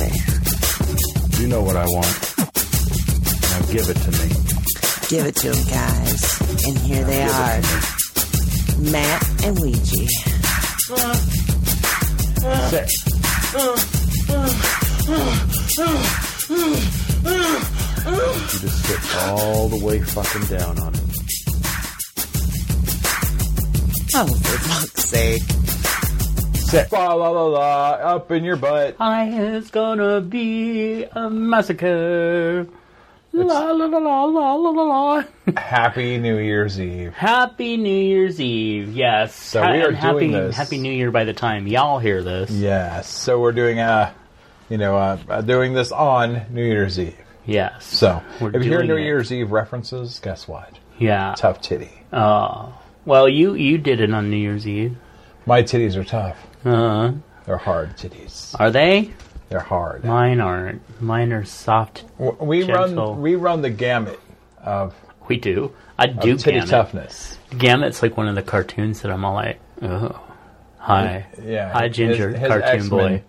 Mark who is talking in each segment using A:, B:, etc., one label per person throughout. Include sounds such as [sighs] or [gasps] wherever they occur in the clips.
A: Me.
B: You know what I want. Now give it to me.
A: Give it to them, guys. And here they are Matt and Ouija.
B: Sit. You just sit all the way fucking down on it.
A: Oh, for fuck's sake.
B: Sit. La la la la. Up in your butt.
C: Hi, it's gonna be a massacre. La la la la la la la la. [laughs]
D: Happy New Year's Eve.
C: Happy New Year's Eve. Yes.
D: So we are
C: happy,
D: doing this.
C: Happy New Year by the time y'all hear this.
D: Yes. So we're doing uh you know, uh, uh, doing this on New Year's Eve.
C: Yes.
D: So
C: We're
D: if you hear New
C: it.
D: Year's Eve references, guess what?
C: Yeah.
D: Tough titty.
C: Oh. Well, you you did it on New Year's Eve.
D: My titties are tough.
C: Uh,
D: They're hard titties.
C: are they?
D: They're hard.
C: Mine aren't. Mine are soft.
D: W- We
C: Gentle.
D: run we run the gamut of,
C: We do. I
D: of
C: do
D: titty
C: Gamut.
D: toughness.
C: Gamut's like one of the cartoons that I'm all like, oh, hi,
D: Yeah.
C: hi, Ginger,
D: his-
C: cartoon
D: X-Men
C: boy.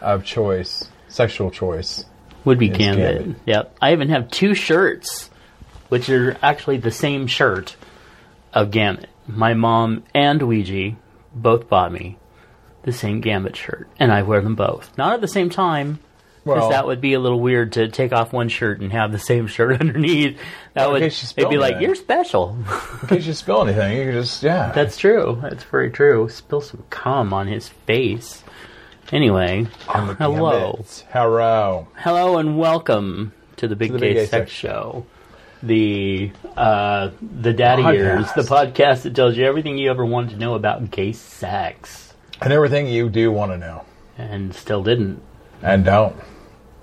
D: Of choice, sexual choice.
C: Would be Gambit.
D: Gambit.
C: Yep. I even have two shirts, which are actually the same shirt of Gambit. My mom and Ouija both bought me the same Gambit shirt, and I wear them both. Not at the same time, because
D: Well,
C: that would be a little weird to take off one shirt and have the same shirt [laughs] underneath. That would it'd be like you're special.
D: in case you spill anything, you can just yeah.
C: That's true. That's very true. Spill some cum on his face. Anyway, hello.
D: Hello.
C: Hello and welcome to the Big
D: the
C: Gay,
D: Big Gay
C: Sex
D: Sex
C: Show. The uh, the Daddy
D: Podcast.
C: Years, the podcast that tells you everything you ever wanted to know about gay sex,
D: And everything you do want to know.
C: and still didn't,
D: And don't.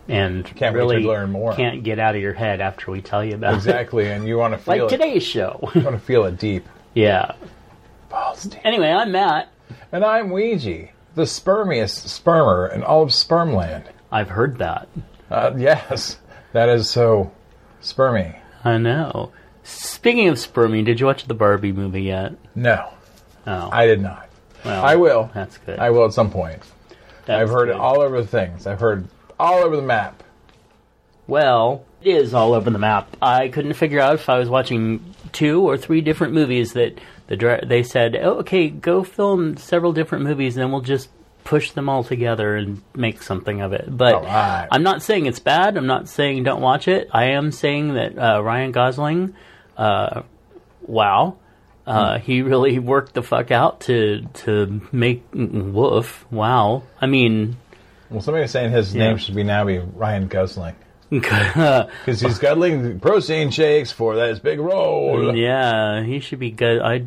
C: and
D: Can't wait to
C: really
D: learn more.
C: can't get out of your head after we tell you about
D: Exactly. And you want to [laughs] feel
C: Like
D: it.
C: today's show.
D: You want to feel it deep. [laughs]
C: yeah.
D: Balls deep.
C: Anyway, I'm Matt.
D: And I'm Ouija, the spermiest spermer in all of spermland.
C: I've heard that.
D: Uh, yes, that is so spermy.
C: I know. Speaking of sperming, did you watch the Barbie movie yet?
D: No,
C: Oh,
D: I did not.
C: Well,
D: I will.
C: That's good.
D: I will at some point.
C: That's
D: I've heard
C: good.
D: it all over the things. I've heard all over the map.
C: Well, it is all over the map. I couldn't figure out if I was watching two or three different movies that the dir- they said, oh, "Okay, go film several different movies, and then we'll just push them all together and make something of it." But
D: Alright.
C: I'm not saying it's bad. I'm not saying don't watch it. I am saying that uh, Ryan Gosling, uh, wow. Uh, he really worked the fuck out to to make woof. Wow. I mean,
D: Well, somebody was saying his
C: Yeah.
D: name should be now be Ryan
C: Guzzling [laughs]
D: because he's guzzling protein shakes for that big role.
C: Yeah, he should be good. I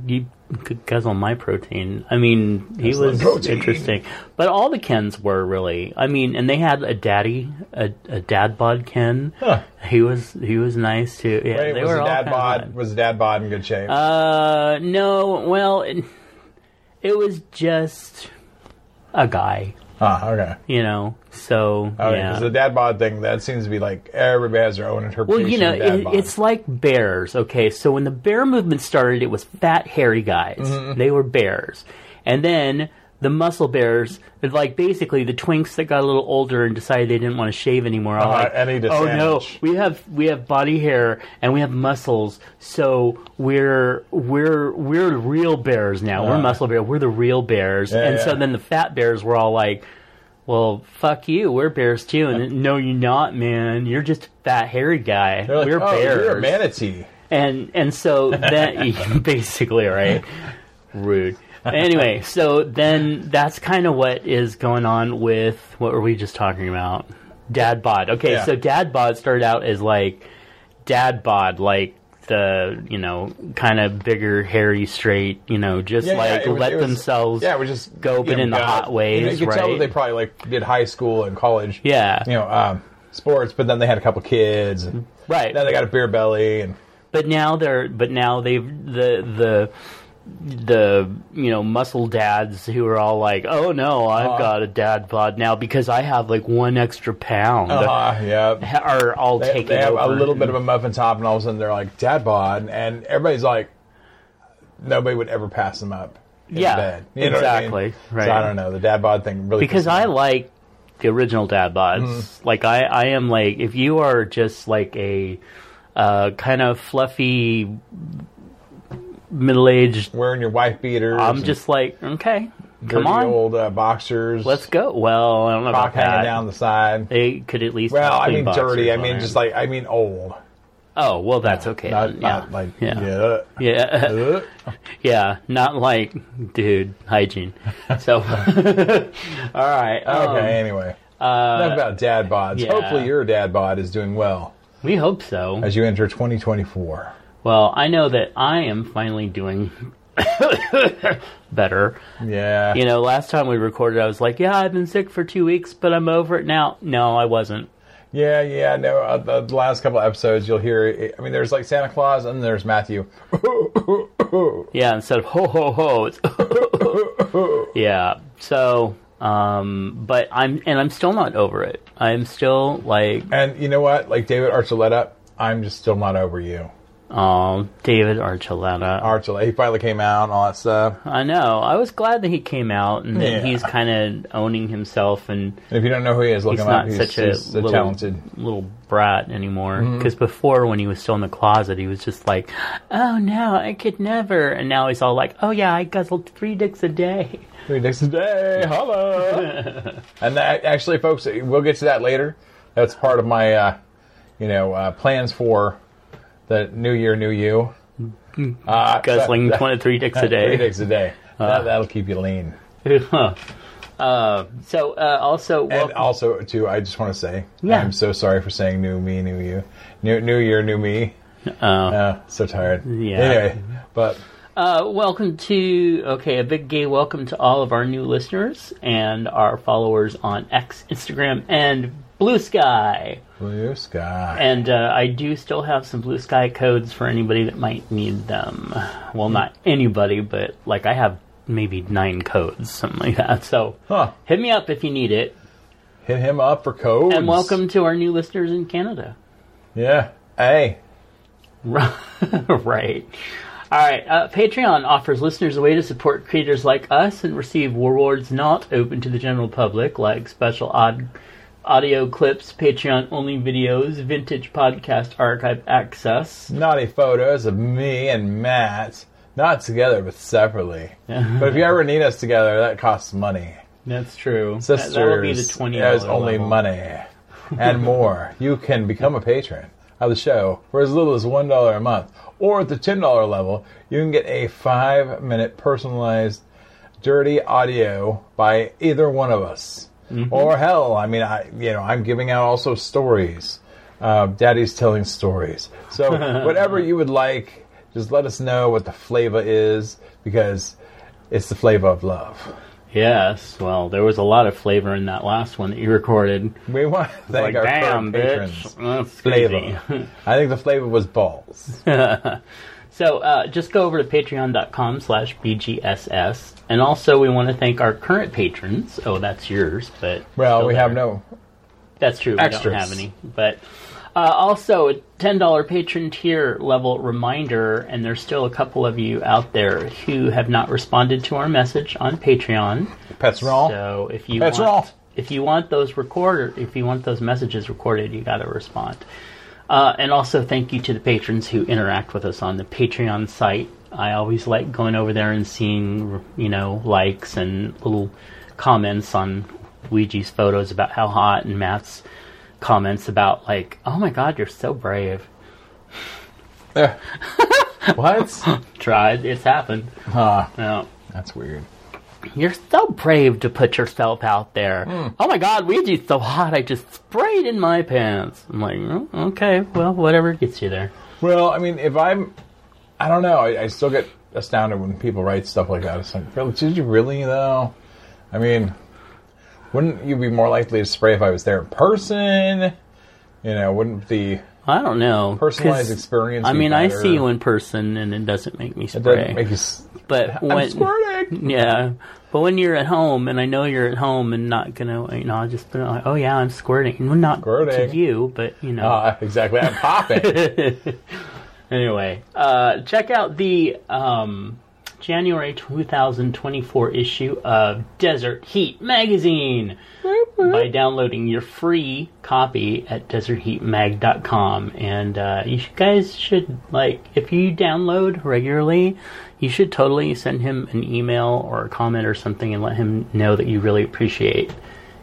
C: could guzzle my protein. I mean, he was
D: protein.
C: interesting, but all the Kens were really. I mean, and they had a daddy, a, a dad bod Ken.
D: Huh.
C: He was he was nice too. Yeah,
D: Wait,
C: they
D: was
C: were
D: the
C: all
D: dad bod was dad bod in good shape?
C: Uh, no. Well, it, it was just a guy,
D: ah, okay.
C: you know. So
D: Okay,
C: yeah.
D: because the dad bod thing that seems to be like everybody has their own interpretation.
C: Well, you know, it, it's like bears. Okay, so when the bear movement started, it was fat, hairy guys.
D: Mm-hmm.
C: They were bears, and then the muscle bears, like basically the twinks that got a little older and decided they didn't want to shave anymore.
D: Uh,
C: like, oh no, we have we have body hair and we have muscles, so we're we're we're real bears now. we're
D: Uh.
C: muscle bears. We're the real bears,
D: Yeah,
C: and so then the fat bears were all like. Well, fuck you. We're bears too. And no, you're not, man. You're just a fat, hairy guy.
D: They're like,
C: we're
D: oh,
C: bears.
D: you're a manatee.
C: And and so [laughs] that [laughs] basically right, rude. Anyway, so then that's kind of what is going on with what were we just talking about? Dad bod. Okay,
D: Yeah.
C: so dad bod started out as like dad bod, like the you know kind of bigger, hairy, straight, you know, just
D: Yeah, yeah,
C: like
D: was-
C: let
D: was-
C: themselves
D: Yeah, was just
C: go, but
D: know,
C: in the
D: God,
C: hot ways,
D: You, know, you could
C: right?
D: tell that they probably like did high school and college.
C: yeah,
D: You know, um, sports, but then they had a couple kids, and
C: right.
D: then they got a beer belly, and
C: But now they're but now they've the the the you know muscle dads who are all like, oh no, I've
D: Uh-huh.
C: got a dad bod now because I have like one extra pound.
D: uh, yeah,
C: Are all
D: they,
C: taking
D: they have a little bit of a muffin top, and all of a sudden they're like dad bod, and everybody's like, nobody would ever pass them up.
C: Yeah,
D: bed. You know what I mean?
C: exactly,
D: So
C: right.
D: I don't know the dad bod thing really
C: because I like the original dad bods.
D: Mm-hmm.
C: Like I, I am like if you are just like a uh, kind of fluffy middle aged.
D: wearing your wife beaters.
C: I'm just like okay, come on,
D: old uh, boxers.
C: let's go. Well, I don't know
D: cock
C: about
D: hanging
C: that.
D: down the side.
C: They could at least.
D: Well, I
C: clean
D: mean
C: boxers
D: dirty. I
C: on
D: mean
C: it.
D: just like I mean old.
C: Oh well, that's okay.
D: Not,
C: then,
D: not like
C: yeah,
D: yeah.
C: yeah,
D: Uh, [laughs]
C: yeah. Not like, dude, hygiene. So, [laughs] all right. um,
D: okay. anyway,
C: uh,
D: enough about dad bods.
C: yeah.
D: Hopefully, your dad bod is doing well
C: we hope so.
D: as you enter 2024.
C: Well, I know that I am finally doing [coughs] better.
D: Yeah.
C: You know, last time we recorded, I was like, "Yeah, I've been sick for two weeks, but I'm over it now." No, I wasn't.
D: Yeah, yeah. No, uh, the, last couple episodes, you'll hear. I mean, there's like Santa Claus, and there's Matthew. [laughs]
C: Yeah, instead of ho ho ho, it's [coughs] yeah. So, um, but I'm and I'm still not over it. I'm still like,
D: And you know what? Like David Archuleta, I'm just still not over you.
C: Oh, David Archuleta.
D: Archuleta, he finally came out and all that stuff.
C: I know. I was glad that he came out and that
D: Yeah.
C: he's kind of owning himself and
D: And if you don't know who he is, look
C: he's
D: him
C: not
D: up. He's,
C: such a little,
D: talented.
C: little brat anymore.
D: Mm-hmm.
C: Because before, when he was still in the closet, he was just like, "Oh no, I could never." And now he's all like, "Oh yeah, I guzzled three dicks a day."
D: Three dicks a day, [laughs] holla! and that, actually, folks, we'll get to that later. That's part of my, uh, you know, uh, plans for the new year, new you. Uh,
C: Guzzling
D: that-
C: twenty-three dicks a
D: Three
C: day.
D: days a day. that, that'll keep you lean.
C: uh, so uh, also,
D: And also, too, I just want to say,
C: Yeah.
D: I'm so sorry for saying new me, new you. New, new year, new me.
C: uh,
D: Uh, so tired.
C: Yeah.
D: Anyway, but
C: Uh, welcome to okay, a big gay welcome to all of our new listeners and our followers on X, Instagram, and Blue Sky.
D: blue sky.
C: And uh, I do still have some Blue Sky codes for anybody that might need them. Well, not anybody, but like I have maybe nine codes, something like that. So
D: Huh.
C: hit me up if you need it.
D: Hit him up for codes.
C: And welcome to our new listeners in Canada.
D: Yeah. Hey. [laughs]
C: right. All right. Uh, Patreon offers listeners a way to support creators like us and receive rewards not open to the general public, like special odd audio clips, Patreon only videos, vintage podcast archive access.
D: Naughty photos of me and Matt. Not together, but separately. [laughs] but if you ever need us together, that costs money.
C: That's true.
D: Sisters,
C: That, will be the twenty.
D: There's only money and [laughs] more. You can become a patron of the show for as little as one dollar a month, or at the ten dollar level, you can get a five minute personalized dirty audio by either one of us. Or hell, I mean, I you know I'm giving out also stories. Uh, Daddy's telling stories. So [laughs] whatever you would like, just let us know what the flavor is because it's the flavor of love.
C: Yes. Well, there was a lot of flavor in that last one that you recorded.
D: We want to thank
C: like,
D: our
C: damn,
D: patrons.
C: bitch. That's.
D: Flavor. I think the flavor was balls. [laughs]
C: So uh, just go over to patreon.com slash BGSS. And also we want to thank our current patrons. Oh, that's yours, but...
D: Well, we have no.
C: That's true, we
D: extras.
C: don't have any. But uh, also a $10 patron tier level reminder, and there's still a couple of you out there who have not responded to our message on Patreon.
D: Pets wrong.
C: So if you
D: That's
C: want,
D: wrong.
C: if you want those recorded, if you want those messages recorded, you got to respond. Uh, and also thank you to the patrons who interact with us on the Patreon site. I always like going over there and seeing, you know, likes and little comments on Ouija's photos about how hot and Matt's comments about like, oh my god, you're so brave.
D: Yeah. [laughs] what?
C: Tried, it's happened.
D: Huh.
C: No.
D: That's weird.
C: You're so brave to put yourself out there.
D: Hmm.
C: Oh my god, Ouija's so hot, I just sprayed in my pants. I'm like, "Oh, okay, well, whatever gets you there.
D: Well, I mean, if I'm, I don't know. I, I still get astounded when people write stuff like that. It's like, really, did you really though? I mean, wouldn't you be more likely to spray if I was there in person? You know, wouldn't the
C: I don't know.
D: personalized experience?
C: I
D: be
C: mean, I see you in person, and it doesn't make me
D: It
C: spray.
D: doesn't make you.
C: but
D: I'm
C: when
D: squirting.
C: yeah, but when you're at home, and I know you're at home, and not gonna, you know, I'll just be like, oh yeah, I'm squirting. Well, not
D: Squirting.
C: to you, but you know.
D: Ah, exactly. I'm popping. [laughs]
C: Anyway, uh, check out the um, January 2024 issue of Desert Heat Magazine by downloading your free copy at desertheatmag.com. And uh, you guys should, like, if you download regularly, you should totally send him an email or a comment or something and let him know that you really appreciate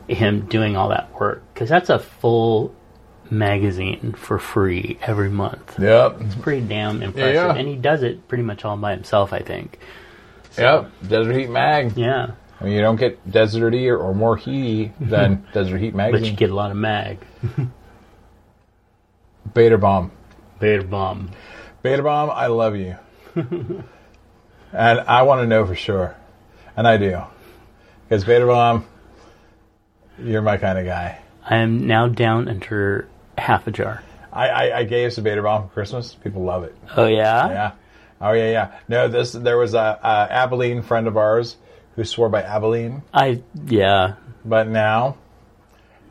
C: him doing all that work. Because that's a full magazine for free every month
D: yep.
C: It's pretty damn impressive.
D: Yeah.
C: And he does it pretty much all by himself, I think.
D: Yep. Desert Heat Mag.
C: Yeah.
D: I mean, you don't get deserty or, or more heaty [laughs] than Desert Heat Mag.
C: But you get a lot of mag. [laughs]
D: Bator Bomb.
C: Bator bomb.
D: Bator Bomb, I love you. [laughs] and I want to know for sure. And I do. Because Bator Bomb, you're my kind of guy.
C: I am now down under half a jar.
D: I, I, I gave Bator Bomb for Christmas. People love it.
C: Oh yeah?
D: Yeah. Oh, yeah, yeah. No, this there was a, a Albolene friend of ours who swore by Albolene,
C: I yeah.
D: but now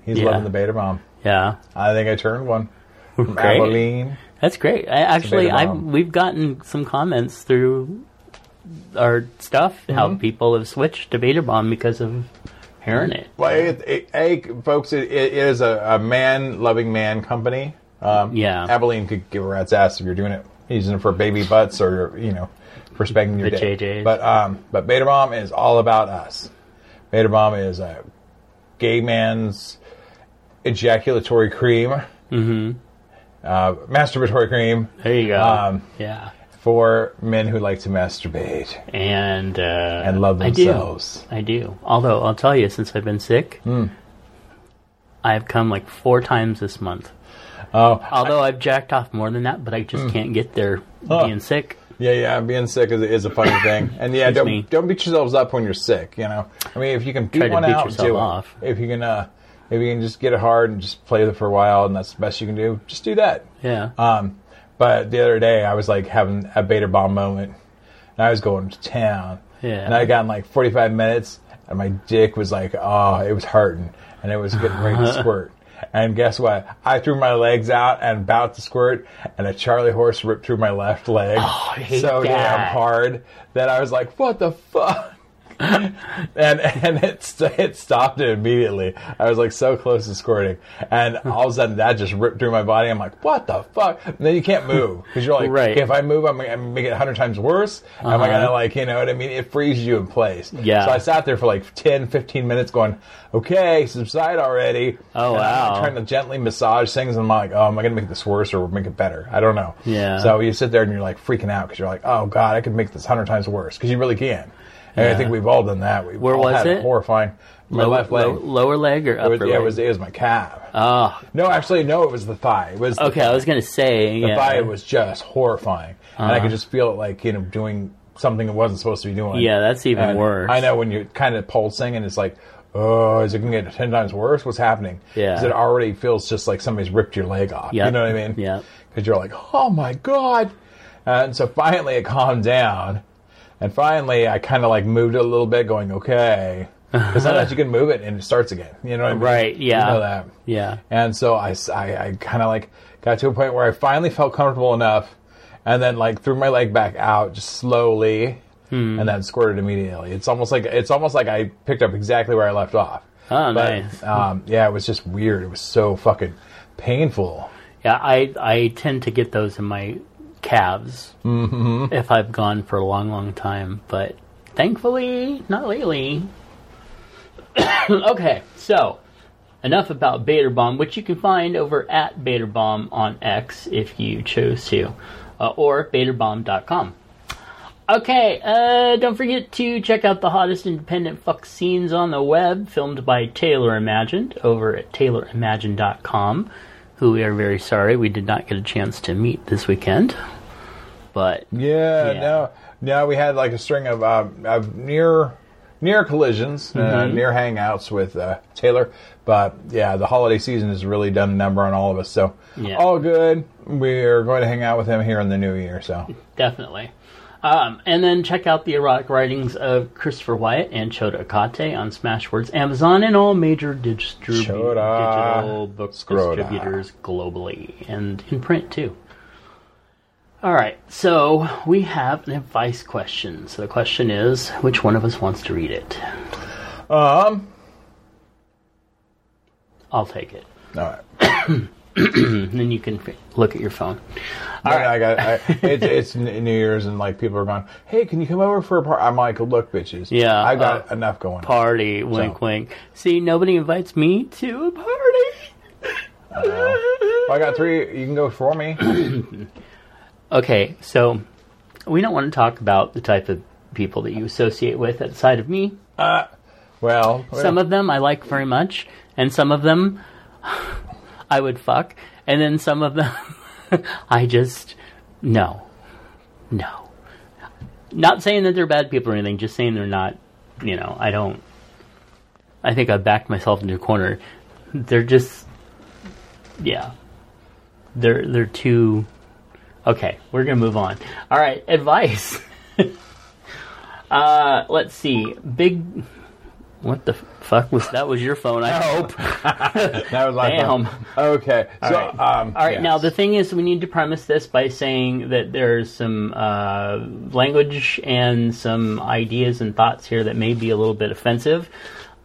D: he's
C: Yeah.
D: loving the Bator Bomb.
C: Yeah.
D: I think I turned one from
C: Great.
D: Albolene.
C: That's great. I actually
D: Beta
C: I
D: bomb.
C: we've gotten some comments through our stuff
D: Mm-hmm.
C: how people have switched to Bator bomb because of hearing it.
D: Well, it, it, hey, folks, it, it is a, a man-loving man company. Um,
C: Yeah.
D: Albolene could give a rat's ass if you're doing it, using it for baby butts or you know, for spanking your
C: The
D: dick.
C: JJs.
D: But um, but Bator Bomb is all about us. Bator Bomb is a gay man's ejaculatory cream, mm-hmm. uh, masturbatory cream
C: There you go.
D: Um,
C: yeah.
D: For men who like to masturbate
C: And uh
D: and love
C: I do.
D: themselves.
C: I do. Although I'll tell you, since I've been sick,
D: Hmm.
C: I've come like four times this month.
D: Oh,
C: Although I've jacked off more than that, but I just can't get there being sick.
D: Yeah, yeah, being sick is, is a funny thing, [coughs] and yeah, don't don't beat yourselves up when you're sick. You know, I mean, if you can beat
C: Try
D: one
C: beat
D: out, do it. If you can, uh, if you can just get it hard and just play with it for a while, and that's the best you can do, just do that.
C: Yeah.
D: Um, but the other day, I was like having a Bator bomb moment, and I was going to town,
C: Yeah.
D: and I got in like 45 minutes, and my dick was like, oh, it was hurting, and it was getting ready to squirt. And guess what? I threw my legs out and about to squirt, and a Charlie horse ripped through my left leg
C: Oh,
D: so damn hard that I was like, "What the fuck?" And and it it stopped it immediately. I was like so close to squirting, and all of a sudden that just ripped through my body. I'm like, "What the fuck?" And then you can't move because you're like,
C: Right.
D: "Okay, if I move, I'm, gonna make it a hundred times worse." Am I
C: Uh-huh.
D: gonna like you know what I mean? It freezes you in place.
C: Yeah.
D: So I sat there for like 10, 15 minutes, going, "Okay, subside already."
C: Oh,
D: And I'm
C: wow.
D: trying to gently massage things, and I'm like, "Oh, am I gonna make this worse or make it better?" I don't know.
C: Yeah.
D: So you sit there and you're like freaking out because you're like, "Oh God, I could make this hundred times worse," because you really can. And I think we've all done that. We've
C: Where
D: all
C: was
D: had
C: it?
D: Horrifying. My
C: Lower-
D: left leg.
C: low- lower leg or
D: It
C: upper
D: was,
C: leg?
D: yeah, it was it was my calf.
C: oh,
D: No, actually, no, it was the thigh. It was the
C: okay. I was gonna say,
D: the
C: yeah.
D: thigh was just horrifying, and I
C: Uh-huh.
D: could just feel it like you know doing something it wasn't supposed to be doing.
C: Yeah, that's even
D: And
C: worse.
D: I know when you're kind of pulsing and it's like, oh, is it going to get ten times worse? What's happening?
C: Yeah.
D: 'Cause it already feels just like somebody's ripped your leg off.
C: Yep.
D: You know what I mean?
C: Yep.
D: Because you're like, oh my god, and so finally it calmed down, and finally I kind of like moved it a little bit, going okay. Because sometimes you can move it and it starts again. You know what I mean?
C: Right, yeah.
D: You know that.
C: Yeah.
D: And so I, I, I kind of like got to a point where I finally felt comfortable enough and then like threw my leg back out just slowly
C: Hmm.
D: and then squirted immediately. It's almost like it's almost like I picked up exactly where I left off.
C: Oh,
D: But,
C: nice.
D: Um, yeah, it was just weird. It was so fucking painful.
C: Yeah, I I tend to get those in my calves
D: Mm-hmm.
C: if I've gone for a long, long time, but thankfully not lately. [coughs] okay, so enough about Bator Bomb, which you can find over at Bator Bomb on X if you chose to, uh, or BatorBomb.com. Okay, uh, don't forget to check out the hottest independent fuck scenes on the web, filmed by Taylor Imagined over at TaylorImagined.com. who we are very sorry we did not get a chance to meet this weekend. But
D: Yeah,
C: Yeah.
D: no, no. We had like a string of um, of near near collisions, uh,
C: Mm-hmm.
D: near hangouts with uh, Taylor. But yeah, the holiday season has really done a number on all of us. So
C: Yeah.
D: all good. We're going to hang out with him here in the new year. So
C: definitely. Um, and then check out the erotic writings of Christopher Wyatt and Chota Akate on Smashwords, Amazon, and all major distribu- digital book distributors globally and in print too. All right, so we have an advice question. So the question is, which one of us wants to read it?
D: um,
C: I'll take it,
D: all right. [clears throat] [clears throat]
C: then you can look at your phone.
D: But I got I, it, [laughs] it's New Year's and like people are going, hey, can you come over for a party? I'm like, look, bitches.
C: Yeah,
D: I got
C: uh,
D: enough going. on.
C: Party, wink,
D: So-
C: wink. See, nobody invites me to a party.
D: I got three. You can go for me. [clears throat]
C: Okay, so we don't want to talk about the type of people that you associate with outside of me.
D: Well,
C: Some of them I like very much, and some of them [sighs] [laughs] I would fuck, and then some of them [laughs] I just no, no. Not saying that they're bad people or anything, just saying they're not. You know, I don't. I think I backed myself into a corner. They're just, yeah. They're they're too. Okay, we're gonna move on. All right, advice. [laughs] uh, let's see. Big. What the fuck was that? Was your phone? I hope. [laughs]
D: that was my
C: Damn.
D: phone. Okay, so
C: right.
D: um,
C: All right,
D: yes.
C: now the thing is, we need to premise this by saying that there's some uh, language and some ideas and thoughts here that may be a little bit offensive.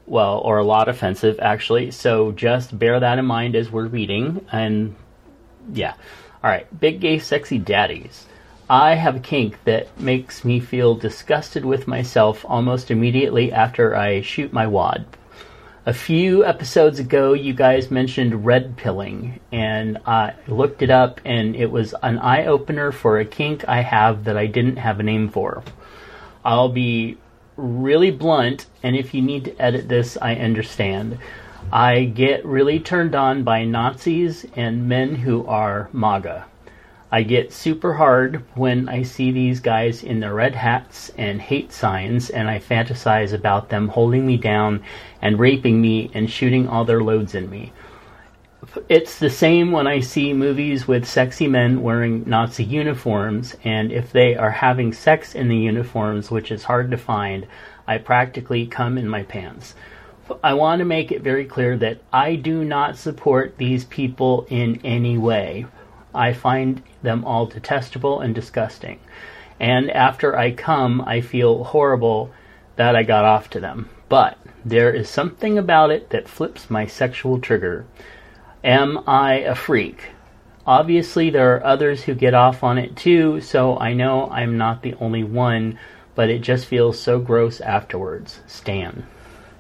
C: Well, or a lot offensive, actually. So just bear that in mind as we're reading. And yeah. All right, big gay sexy daddies. I have a kink that makes me feel disgusted with myself almost immediately after I shoot my wad. A few episodes ago, you guys mentioned red pilling, and I looked it up, and it was an eye opener for a kink I have that I didn't have a name for. I'll be really blunt, and if you need to edit this, I understand. I get really turned on by Nazis and men who are MAGA. I get super hard when I see these guys in their red hats and hate signs, and I fantasize about them holding me down and raping me and shooting all their loads in me. It's the same when I see movies with sexy men wearing Nazi uniforms, and if they are having sex in the uniforms, which is hard to find, I practically come in my pants. I want to make it very clear that I do not support these people in any way. I find them all detestable and disgusting. And after I come, I feel horrible that I got off to them. But there is something about it that flips my sexual trigger. Am I a freak? Obviously, there are others who get off on it too, so I know I'm not the only one, but it just feels so gross afterwards. Stan.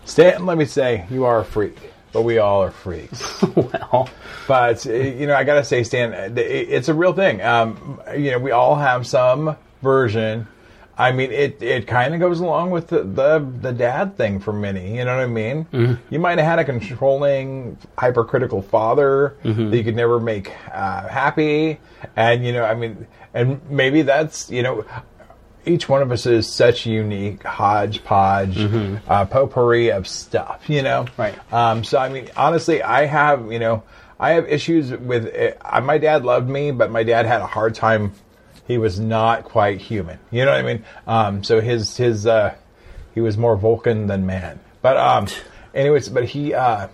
D: Stan, let me say, you are a freak, but we all are freaks. [laughs]
C: well,
D: but uh, you know, I gotta say, Stan, uh, it's a real thing. Um, you know, we all have some version. I mean, it it kind of goes along with the, the the dad thing for many. You know what I mean? You might have had a controlling, hypercritical father that you could never make uh, happy, and you know, I mean, and maybe that's you know. Each one of us is such a unique hodgepodge, uh, potpourri of stuff, you know.
C: Right.
D: Um, so I mean, honestly, I have you know, I have issues with. Uh, my dad loved me, but my dad had a hard time. He was not quite human. You know what I mean? Um, so his his uh, he was more Vulcan than man. But um, anyways, but he uh,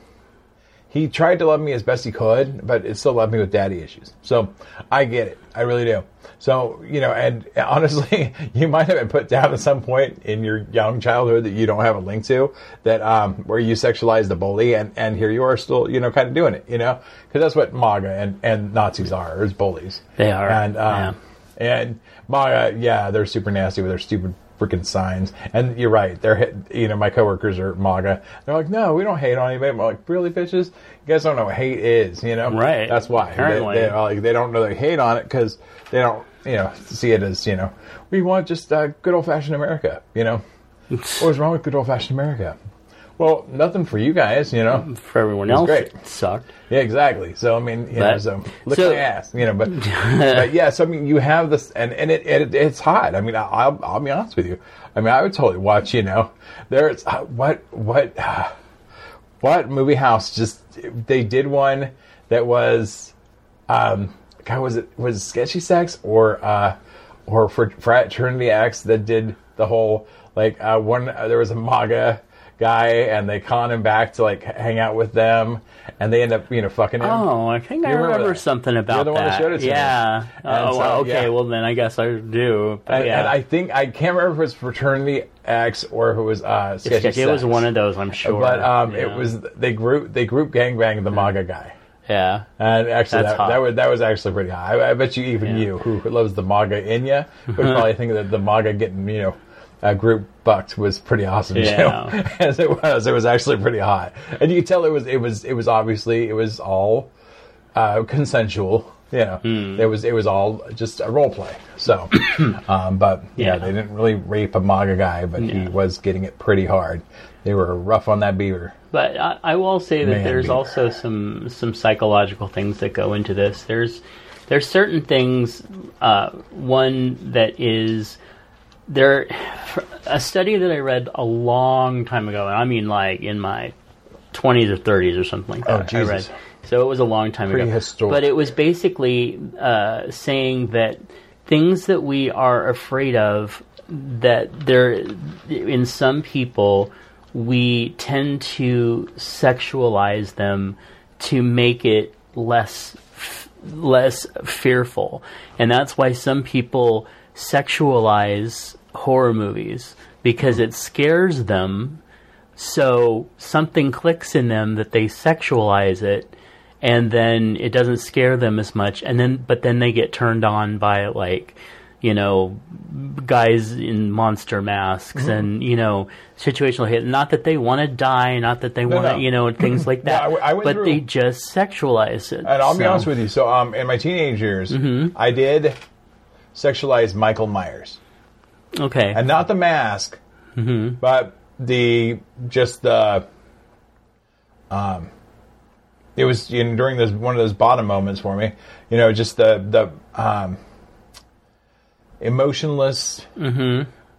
D: he tried to love me as best he could, but it still left me with daddy issues. So I get it. I really do. So, you know, and [laughs] honestly, you might have been put down at some point in your young childhood that you don't have a link to that, um, where you sexualized the bully and, and here you are still, you know, kind of doing it, you know, cause that's what MAGA and, and Nazis are, is bullies.
C: They are,
D: And, um, and MAGA, yeah, they're super nasty with their stupid freaking signs. And you're right. They're, hit- you know, my coworkers are MAGA. They're like, no, we don't hate on anybody. I'm like, really, bitches? You guys don't know what hate is, you know?
C: Right.
D: That's why. They,
C: Apparently.
D: they, like, they don't know they hate on it because they don't, you know, see it as, you know, we want just uh, good old fashioned America, you know? [laughs] what was wrong with good old fashioned America? Well, nothing for you guys, you know.
C: For everyone
D: It's
C: else,
D: great.
C: it sucked.
D: Yeah, exactly. So I mean, you know, so lick
C: so-
D: my ass, you know. But, [laughs] but yeah, so I mean, you have this, and and it, it it's hot. I mean, I- I'll I'll be honest with you. I mean, I would totally watch. You know, there's uh, what what uh, what movie house just they did one that was, um, God, was it was it Sketchy Sex or uh or for Fraternity X that did the whole like uh, one uh, there was a MAGA guy and they con him back to like hang out with them and they end up you know fucking him.
C: Oh, I think I
D: remember
C: remember something about
D: You're the one that
C: that.
D: showed it to
C: yeah.
D: And
C: Oh,
D: so,
C: well, okay.
D: yeah.
C: Well, then I guess I do.
D: And,
C: yeah.
D: and I think I can't remember if it was Fraternity X or if it was uh, Sketchy
C: Sketchy. It was one of those, I'm sure.
D: But um, it was they group they group gangbanged the MAGA guy.
C: Yeah.
D: And actually, that, that was that was actually pretty high. I, I bet you, even
C: Yeah.
D: you, who loves the MAGA in you, would [laughs] probably think that the MAGA getting you know uh, group bucked was pretty awesome
C: Yeah.
D: too. [laughs] As it was, it was actually pretty hot, and you could tell it was it was it was obviously it was all uh, consensual. You know,
C: Hmm.
D: it was it was all just a role play. So, [coughs] um, but yeah,
C: Yeah.
D: they didn't really rape a MAGA guy, but he was getting it pretty hard. They were rough on that beaver.
C: But I, I will say that
D: Man,
C: there's
D: beaver.
C: also some some psychological things that go into this. There's there's certain things. Uh, one that is there. A study that I read a long time ago, and I mean like in my 20s or 30s or something like
D: Oh,
C: that. I read.
D: Jesus.
C: So it was a long time ago.
D: Prehistoric.
C: But it was basically uh, saying that things that we are afraid of, that there, in some people, we tend to sexualize them to make it less f- less fearful, and that's why some people sexualize horror movies because it scares them so something clicks in them that they sexualize it and then it doesn't scare them as much and then but then they get turned on by like you know guys in monster masks and you know situational hit not that they want to die not that they want to
D: no.
C: you know things [clears throat] like that
D: I w- I went
C: but
D: through-
C: they just sexualize it
D: And I'll be honest with you. So, um, in my teenage years,
C: Mm-hmm.
D: I did sexualize Michael Myers,
C: okay
D: and not the mask,
C: Mm-hmm.
D: but the just the. Um, it was you know, during this one of those bottom moments for me. You know, just the the um, emotionless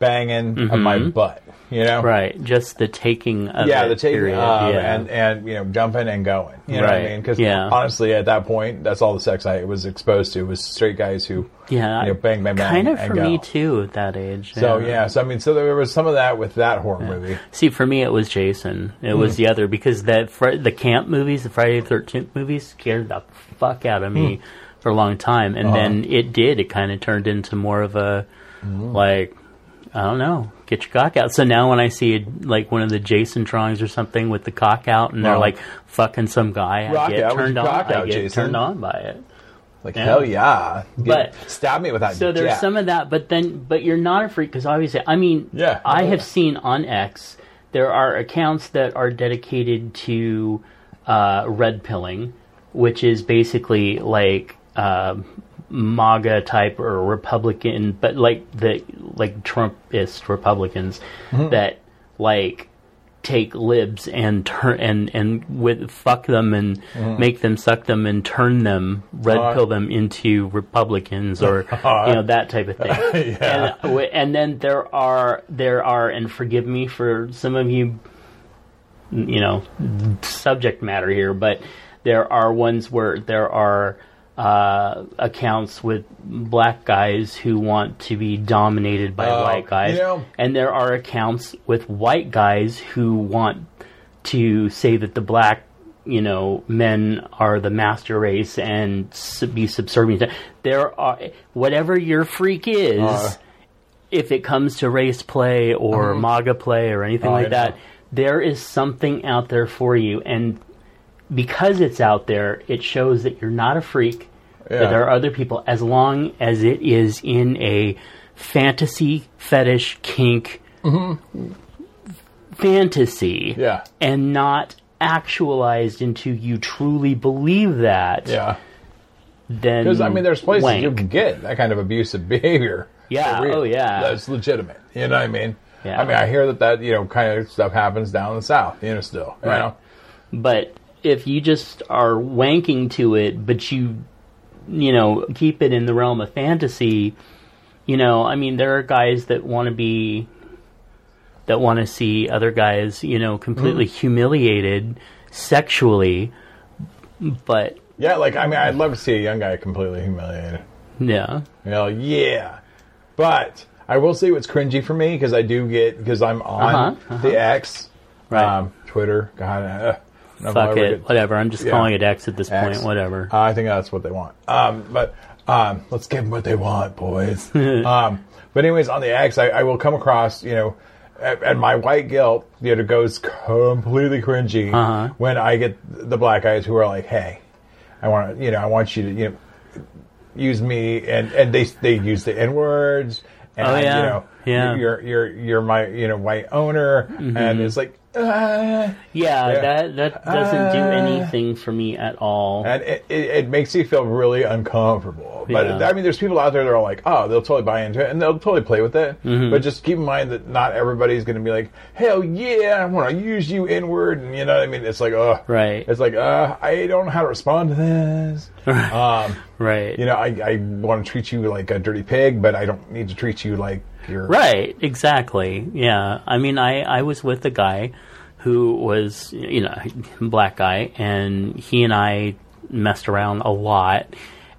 D: banging of my butt. You know,
C: right just the taking of
D: yeah, the taking
C: period.
D: um,
C: yeah.
D: and and you know jumping and going. You know what I mean? Because
C: yeah.
D: honestly, at that point, that's all the sex I was exposed to was straight guys who
C: yeah
D: you know, bang bang bang
C: kind of for
D: go.
C: me too at that age
D: So yeah, so I mean, so there was some of that with that horror movie.
C: See, for me, it was Jason. It was hmm. the other because that fr- the camp movies, the Friday the Thirteenth movies, scared the fuck out of me hmm. for a long time, and uh-huh. then it did. It kind of turned into more of a hmm. like I don't know, get your cock out. So now when I see like one of the Jason drawings or something with the cock out, and they're
D: Oh.
C: like fucking some guy,
D: Rock
C: I get
D: out with
C: turned
D: your
C: on.
D: cock
C: I
D: out,
C: get
D: Jason.
C: turned on by it.
D: Like
C: Yeah.
D: hell yeah, Get-
C: But-
D: stab me with that.
C: So there's some of that, but then, but you're not a freak because obviously, I mean,
D: Yeah.
C: I have seen on X there are accounts that are dedicated to uh, red pilling, which is basically like uh, MAGA type or Republican, but like the like Trumpist Republicans
D: Mm-hmm.
C: that like take libs and turn and and with fuck them and make them suck them and turn them red
D: Uh,
C: pill them into Republicans or [laughs] you know that type of thing. [laughs]
D: Yeah.
C: And, and then there are there are and forgive me for some of you you know subject matter here, but there are ones where there are uh, accounts with black guys who want to be dominated by
D: Oh,
C: white guys, and there are accounts with white guys who want to say that the black you know men are the master race and sub- be subservient to there are whatever your freak is
D: Uh.
C: if it comes to race play or maga play or anything
D: Oh,
C: like that there is something out there for you. And because it's out there it shows that you're not a freak
D: Yeah.
C: that there are other people as long as it is in a fantasy fetish kink fantasy
D: Mm-hmm. Yeah.
C: and not actualized into you truly believe that
D: Yeah,
C: then
D: because I mean, there's places
C: wank.
D: you can get that kind of abusive [laughs] behavior.
C: Yeah, oh, yeah.
D: that's legitimate. You know what I mean?
C: Yeah.
D: I mean, I hear that that you know kind of stuff happens down in the south. You know, still. You
C: Right.
D: know?
C: But if you just are wanking to it, but you, you know, keep it in the realm of fantasy, you know, I mean, there are guys that want to be, that want to see other guys, you know, completely humiliated sexually, but
D: Yeah, like I mean, I'd love to see a young guy completely humiliated.
C: yeah,
D: You know, yeah. But I will say what's cringy for me because I do get because I'm on
C: Uh-huh,
D: the X,
C: Right.
D: um, Twitter. God, uh,
C: fuck it, whatever. I'm just
D: yeah.
C: calling it X at this
D: X.
C: point, whatever.
D: Uh, I think that's what they want. Um, but um, let's give them what they want, boys. [laughs] um, but anyways, on the X, I, I will come across, you know, and my white guilt, you know, goes completely cringy
C: Uh-huh.
D: when I get the black guys who are like, "Hey, I want you know, I want you to, you know, use me," and and they they use the n words, and
C: Oh, yeah.
D: you know,
C: Yeah.
D: you're you're you're my you know white owner, and it's like. Uh,
C: yeah,
D: yeah.
C: that that doesn't do
D: Uh,
C: anything for me at all.
D: and it, it, it makes you feel really uncomfortable. But
C: Yeah.
D: I mean, there's people out there that are like, oh, they'll totally buy into it and they'll totally play with it.
C: Mm-hmm.
D: But just keep in mind that not everybody's going to be like, hell yeah, I want to use you inward, and you know what I mean? It's like, oh,
C: Right.
D: It's like, uh, I don't know how to respond to this. [laughs] um,
C: right.
D: you know, I, I want to treat you like a dirty pig, but I don't need to treat you like you're
C: Right, exactly. Yeah. I mean, I, I was with a guy who was, you know, black guy, and he and I messed around a lot.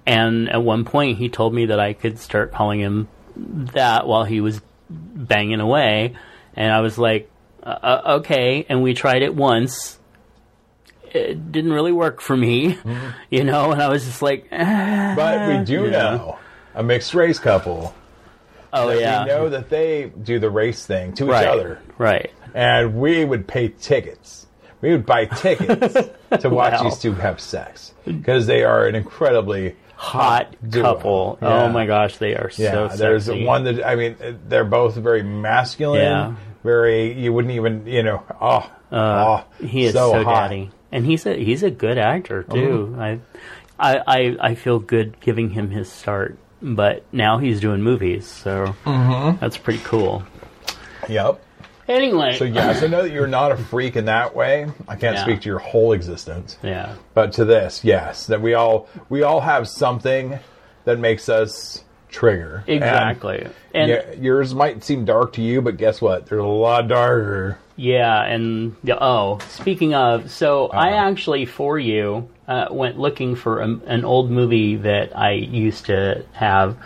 C: And at one point, he told me that I could start calling him that while he was banging away. And I was like, uh, uh, okay. And we tried it once. It didn't really work for me, [laughs] you know, and I was just like, eh.
D: But we do
C: Yeah.
D: know a mixed race couple.
C: Oh,
D: that
C: yeah.
D: We know that they do the race thing to
C: right.
D: each other.
C: Right.
D: and we would pay tickets. We would buy tickets [laughs] to watch
C: Wow.
D: these two have sex because they are an incredibly
C: hot
D: duo.
C: couple.
D: Yeah.
C: Oh my gosh, they are
D: yeah.
C: so Sexy.
D: there's one that I mean, they're both very masculine.
C: Yeah.
D: Very, you wouldn't even, you know, oh,
C: Uh,
D: oh
C: he is
D: so,
C: so,
D: hot.
C: daddy, and he's a he's a good actor too.
D: Mm-hmm.
C: I, I I I feel good giving him his start, but now he's doing movies, so
D: Mm-hmm.
C: that's pretty cool.
D: Yep.
C: Anyway,
D: So yeah, so know that you're not a freak in that way. I can't
C: Yeah.
D: speak to your whole existence,
C: yeah,
D: but to this, yes, that we all we all have something that makes us trigger.
C: Exactly. And
D: yeah, yours might seem dark to you, but guess what? There's a lot darker.
C: Yeah, and oh, speaking of, so I
D: Uh-huh.
C: actually for you uh, went looking for a, an old movie that I used to have,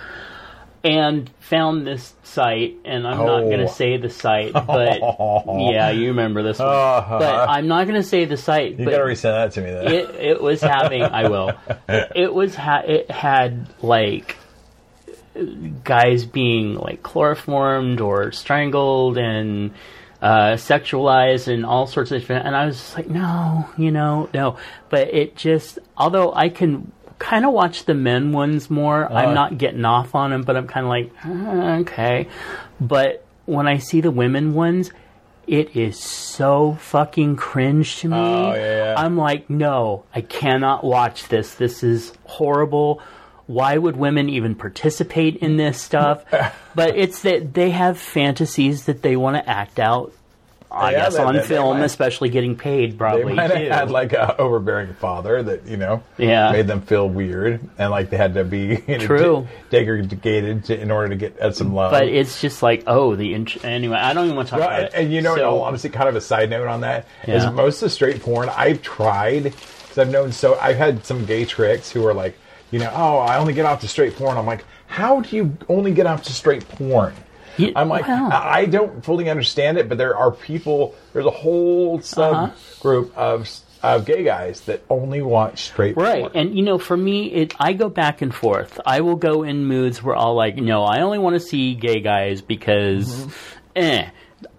C: and found this site. And I'm not going
D: Oh.
C: to say the site, but [laughs] yeah, you remember this one.
D: Uh-huh.
C: But I'm not going to say the site.
D: You
C: but
D: gotta resend that to me. Then.
C: it it was having. I will. [laughs] It was ha- it had like guys being like chloroformed or strangled and uh, sexualized and all sorts of different. And I was just like, no, you know, no. But it just, although I can kind of watch the men ones more,
D: Uh.
C: I'm not getting off on them. But I'm kind of like, "Uh, okay. But when I see the women ones. It is so fucking cringe to me.
D: Oh, yeah, yeah.
C: I'm like, no, I cannot watch this. This is horrible. Why would women even participate in this stuff? [laughs] but it's that they have fantasies that they want to act out. I
D: Yeah,
C: guess
D: they-
C: on
D: they- they
C: film,
D: might-
C: especially getting paid, probably.
D: they might
C: too.
D: have had like an overbearing father that you know
C: Yeah.
D: made them feel weird and like they had to be [laughs] you know,
C: True.
D: de- degraded to, in order to get at some love.
C: but it's just like, oh, the int- anyway. I don't even want to talk
D: Well,
C: about
D: and,
C: it.
D: and you know,
C: So-
D: all honesty, kind of a side note on that is
C: Yeah.
D: most of the straight porn I've tried because I've known so I've had some gay tricks who are like, you know, oh, I only get off to straight porn. I'm like, how do you only get off to straight porn?
C: You-
D: I'm like,
C: well.
D: I don't fully understand it, but there are people. There's a whole
C: Uh-huh.
D: subgroup of of gay guys that only watch straight porn
C: Right,
D: porn.
C: and you know, for me, it I go back and forth. I will go in moods where I'll like, no, I only want to see gay guys because,
D: Mm-hmm.
C: eh,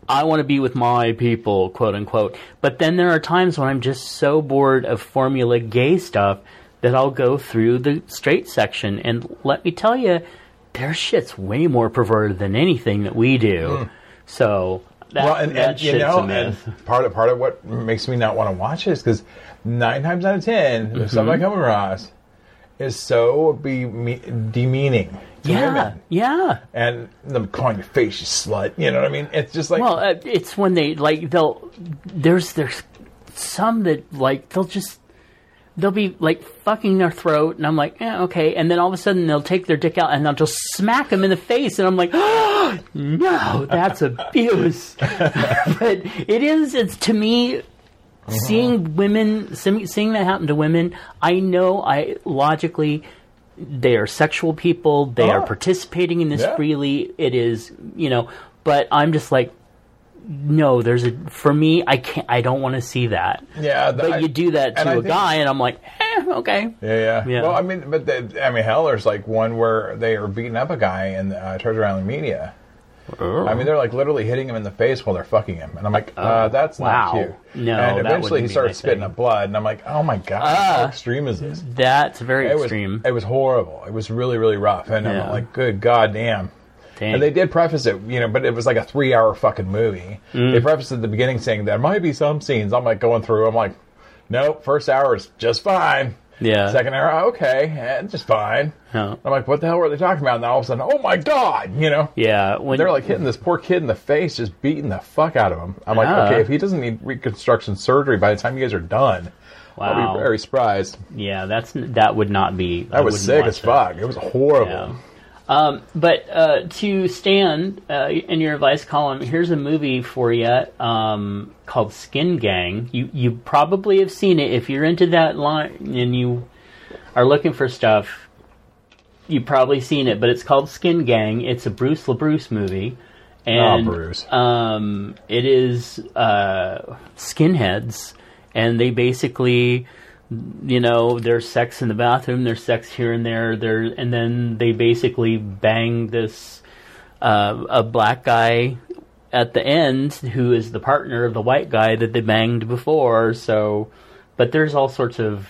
C: I want to be with my people, quote unquote. But then there are times when I'm just so bored of formula gay stuff that I'll go through the straight section, and let me tell you, their shit's way more perverted than anything that we do. So. That,
D: well, and, and you know,
C: a
D: and part of part of what makes me not want to watch it is because nine times out of 10 the stuff I
C: Mm-hmm.
D: come across is so be demeaning
C: yeah,
D: women.
C: yeah.
D: And them calling your face, you slut. You know what I mean? It's just like
C: Well, uh, it's when they like they'll there's there's some that like they'll just they'll be like fucking their throat, and I'm like, eh, okay, and then all of a sudden they'll take their dick out and they'll just smack them in the face, and I'm like, oh, [gasps] no, that's [laughs] abuse. [laughs] but it is. It's to me. Seeing women, seeing seeing that happen to women, I know I logically they are sexual people. They are
D: Oh.
C: participating in this
D: Yeah.
C: freely. It is, you know, but I'm just like, no, there's a, for me, I can't, I don't want to see that.
D: yeah, the-
C: But
D: I-
C: you do that to a
D: think-
C: guy, and I'm like, eh, okay.
D: Yeah, yeah,
C: Yeah.
D: Well, I mean, but the, I mean, hell, there's like one where they are beating up a guy in uh, Treasure Island Media. Oh. I mean, they're like literally hitting him in the face while they're fucking him, and I'm like, uh, that's not
C: Oh, wow.
D: cute.
C: No,
D: and
C: that
D: eventually he starts spitting
C: thing.
D: up blood, and I'm like, oh my god, how
C: Ah.
D: extreme is this?
C: That's very
D: It was,
C: extreme.
D: it was horrible. It was really, really rough, and
C: Yeah.
D: I'm like, good god damn.
C: Dang.
D: And they did preface it, you know, but it was like a three-hour fucking movie.
C: Mm.
D: They prefaced at the beginning saying there might be some scenes. I'm like going through. I'm like, nope. First hour is just fine.
C: Yeah.
D: Second hour, okay, eh, just fine.
C: Yeah.
D: I'm like, what the hell were they talking about? And all of a sudden, oh my god, you know.
C: yeah, when
D: They're like hitting this poor kid in the face, just beating the fuck out of him. I'm like,
C: Ah.
D: okay, if he doesn't need reconstruction surgery by the time you guys are done,
C: wow,
D: I'll be very surprised.
C: yeah, that's that would not be. I
D: That was
C: wouldn't
D: sick as fuck. It was horrible.
C: Yeah. Um, but uh, to stand uh, in your advice column, here's a movie for you um, called Skin Gang. You you probably have seen it if you're into that line and you are looking for stuff. You've probably seen it, but it's called Skin Gang. It's a Bruce LaBruce movie, and
D: Oh, Bruce.
C: um, it is uh, skinheads, and they basically you know, there's sex in the bathroom, there's sex here and there, there, and then they basically bang this uh, a black guy at the end who is the partner of the white guy that they banged before. So, but there's all sorts of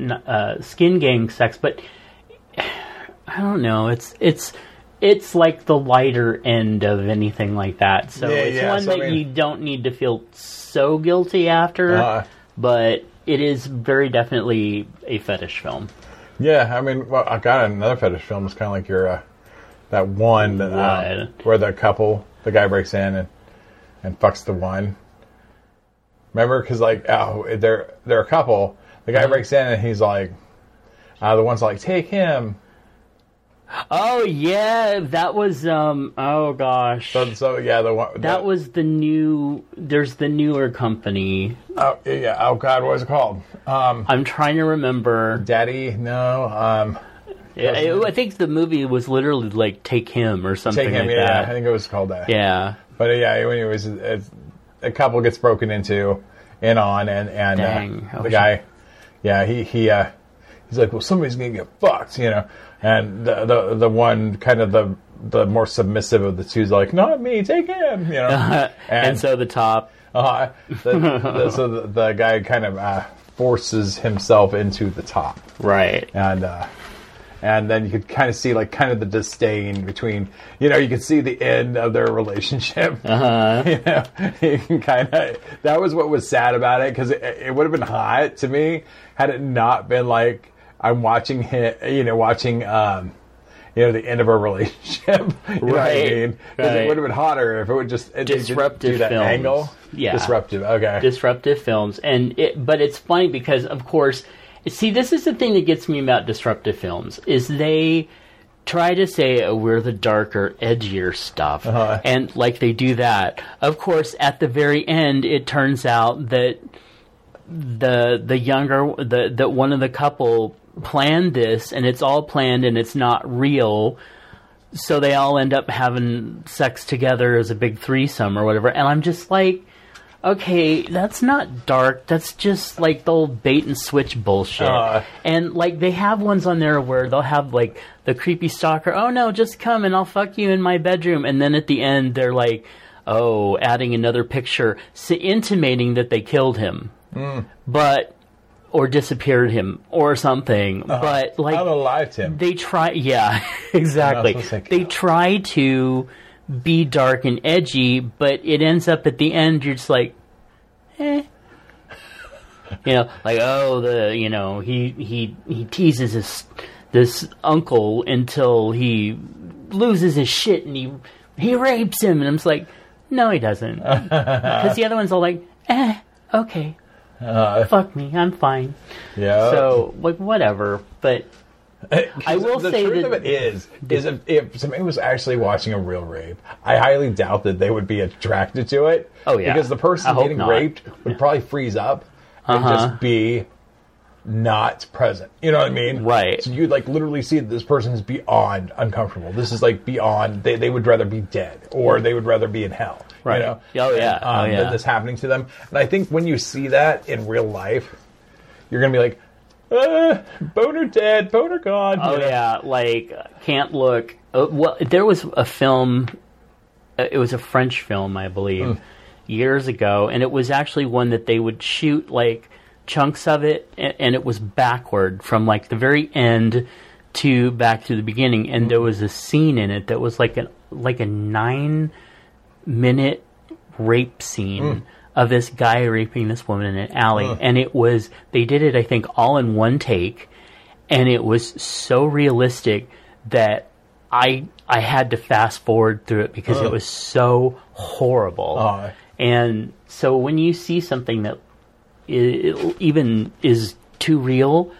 C: uh, skin gang sex, but [sighs] I don't know. It's it's it's like the lighter end of anything like that. So
D: Yeah,
C: it's
D: yeah,
C: one
D: so I
C: that
D: mean-
C: you don't need to feel so guilty after,
D: Uh,
C: but it is very definitely a fetish film.
D: Yeah, I mean, well, I got another fetish film. It's kind of like your uh, that one that,
C: What?
D: where the couple, the guy breaks in and and fucks the one. Remember, because like oh, they're they're a couple. The guy breaks in and he's like, uh, the one's like, take him.
C: Oh yeah, that was um. Oh gosh,
D: So, so yeah, the one
C: that
D: the-
C: was the new. There's the newer company.
D: oh yeah oh god, what was it called? Um,
C: I'm trying to remember.
D: Daddy, no, um,
C: I, I think the movie was literally like "Take Him" or something
D: take him.
C: like
D: yeah, I think it was called that.
C: Yeah.
D: But uh, yeah, anyways, it's, a couple gets broken into, in on, and and uh, the guy, yeah, he he uh, he's like, well, somebody's gonna get fucked, you know, and the the the one kind of the the more submissive of the two is like, not me, take him, you know, [laughs]
C: and, so the top.
D: uh, the, the, so the, the guy kind of uh, forces himself into the top,
C: Right.
D: and uh, and then you could kind of see like kind of the disdain between you know you could see the end of their relationship. [laughs]
C: Uh-huh. [laughs]
D: you know, you can kind of that was what was sad about it because it, it would have been hot to me had it not been like I'm watching him, you know, watching. um you know the end of a [laughs] relationship, know I
C: Right,
D: mean? Because
C: right.
D: it would have been hotter if it would just it, just
C: Disruptive films.
D: angle.
C: Yeah.
D: disruptive. Okay,
C: disruptive films and it but it's funny because of course see this is the thing that gets me about disruptive films is they try to say oh, we're the darker edgier stuff
D: Uh-huh.
C: and like they do that of course at the very end it turns out that the the younger the that one of the couple planned this and it's all planned and it's not real. So they all end up having sex together as a big threesome or whatever. And i'm just like okay that's not dark. That's just like the old bait and switch bullshit.
D: Uh.
C: and like they have ones on there where they'll have like the creepy stalker oh no just come and i'll fuck you in my bedroom. And then at the end they're like oh adding another picture s intimating that they killed him. But or disappeared him or something but like
D: I'm alive, Tim.
C: they try yeah [laughs] exactly.
D: What else was I
C: they try to be dark and edgy but it ends up at the end you're just like eh. [laughs] You know, like oh the you know he he he teases his this uncle until he loses his shit and he he rapes him and I'm just like no he doesn't. [laughs] Because the other one's all like eh okay
D: Uh,
C: fuck me I'm fine
D: yeah.
C: so like whatever but [laughs] I will
D: the
C: say
D: truth
C: that-
D: of it is, is if, if somebody was actually watching a real rape, I highly doubt that they would be attracted to it.
C: Oh, yeah.
D: because the person getting
C: not.
D: raped would probably freeze up and
C: Uh-huh.
D: just be not present. You know what I mean?
C: Right.
D: So you'd like literally see that this person is beyond uncomfortable. This is like beyond. They they would rather be dead or they would rather be in hell.
C: Right.
D: You know?
C: Oh, yeah.
D: And, um,
C: Oh, yeah.
D: This happening to them, and I think when you see that in real life, you're gonna be like. Uh, boner dead, boner gone.
C: Oh
D: know?
C: yeah, like can't look. Uh, well, there was a film. uh, It was a French film, I believe,
D: Hmm.
C: years ago, and it was actually one that they would shoot like chunks of it, and, it was backward from like the very end to back to the beginning, and there mm-hmm. was a scene in it that was like a like a nine minute rape scene mm. of this guy raping this woman in an alley. And it was they did it i think all in one take. And it was so realistic that i i had to fast forward through it because it was so horrible.
D: Oh.
C: and so when you see something that i- even is too real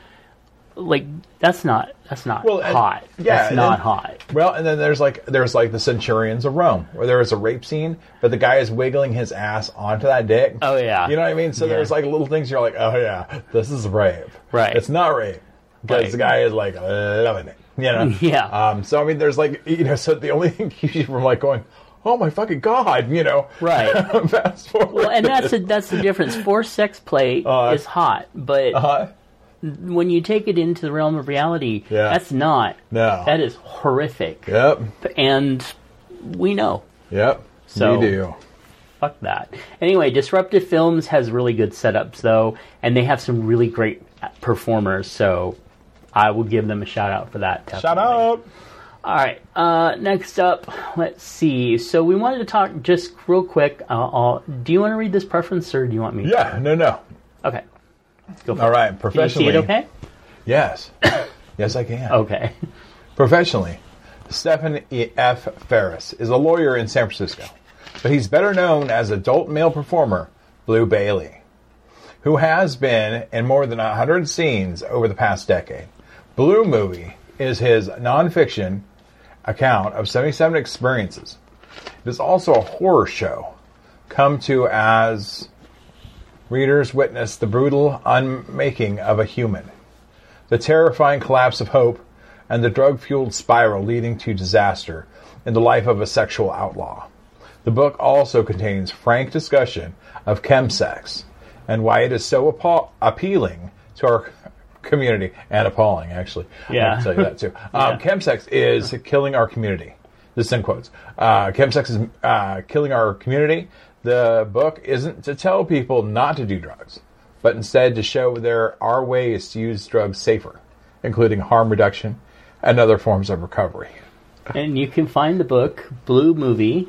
C: like that's not that's not
D: Well, and-
C: hot
D: yeah,
C: that's not hot
D: Well, and then there's like there's like the Centurions of Rome, where there is a rape scene, but the guy is wiggling his ass onto that dick.
C: Oh, yeah.
D: you know what I mean. So
C: Yeah.
D: there's like little things you're like, oh yeah, this is rape.
C: Right.
D: It's not rape because
C: Right.
D: the guy is like loving it. You know. [laughs]
C: Yeah.
D: Um. So I mean, there's like you know, so the only thing [laughs] keeps you from like going, oh my fucking god, you know.
C: Right. [laughs]
D: Fast forward.
C: Well, and that's the, that's the difference. Forced sex play
D: Uh,
C: is hot, but
D: Uh,
C: when you take it into the realm of reality,
D: Yeah.
C: that's not.
D: No.
C: That is horrific,
D: yep.
C: and we know.
D: Yep.
C: So-
D: we do.
C: Fuck that. Anyway, Disruptive Films has really good setups though, and they have some really great performers. So I will give them a shout out for that. Definitely.
D: up.
C: All right. Uh, next up, let's see. So we wanted to talk just real quick. Uh, I'll, do you want to read this preference, or do you want me? to?
D: Yeah. No. No.
C: Okay. Go
D: All
C: it.
D: right.
C: Can you
D: Professionally.
C: see it okay?
D: Yes. yes, I can.
C: Okay.
D: Professionally, Stephen E. F. Ferris is a lawyer in San Francisco, but he's better known as adult male performer Blue Bailey, who has been in more than 100 scenes over the past decade. Blue Movie is his nonfiction account of 77 experiences. It is also a horror show come to as readers witness the brutal unmaking of a human the terrifying collapse of hope, and the drug fueled spiral leading to disaster in the life of a sexual outlaw. The book also contains frank discussion of chemsex and why it is so appa- appealing to our community and appalling, actually.
C: Yeah.
D: I can tell you that too. [laughs] Um, chemsex is killing our community. This is in quotes. Uh, chemsex is uh, killing our community. The book isn't to tell people not to do drugs, but instead to show there are ways to use drugs safer, including harm reduction and other forms of recovery.
C: And you can find the book Blue Movie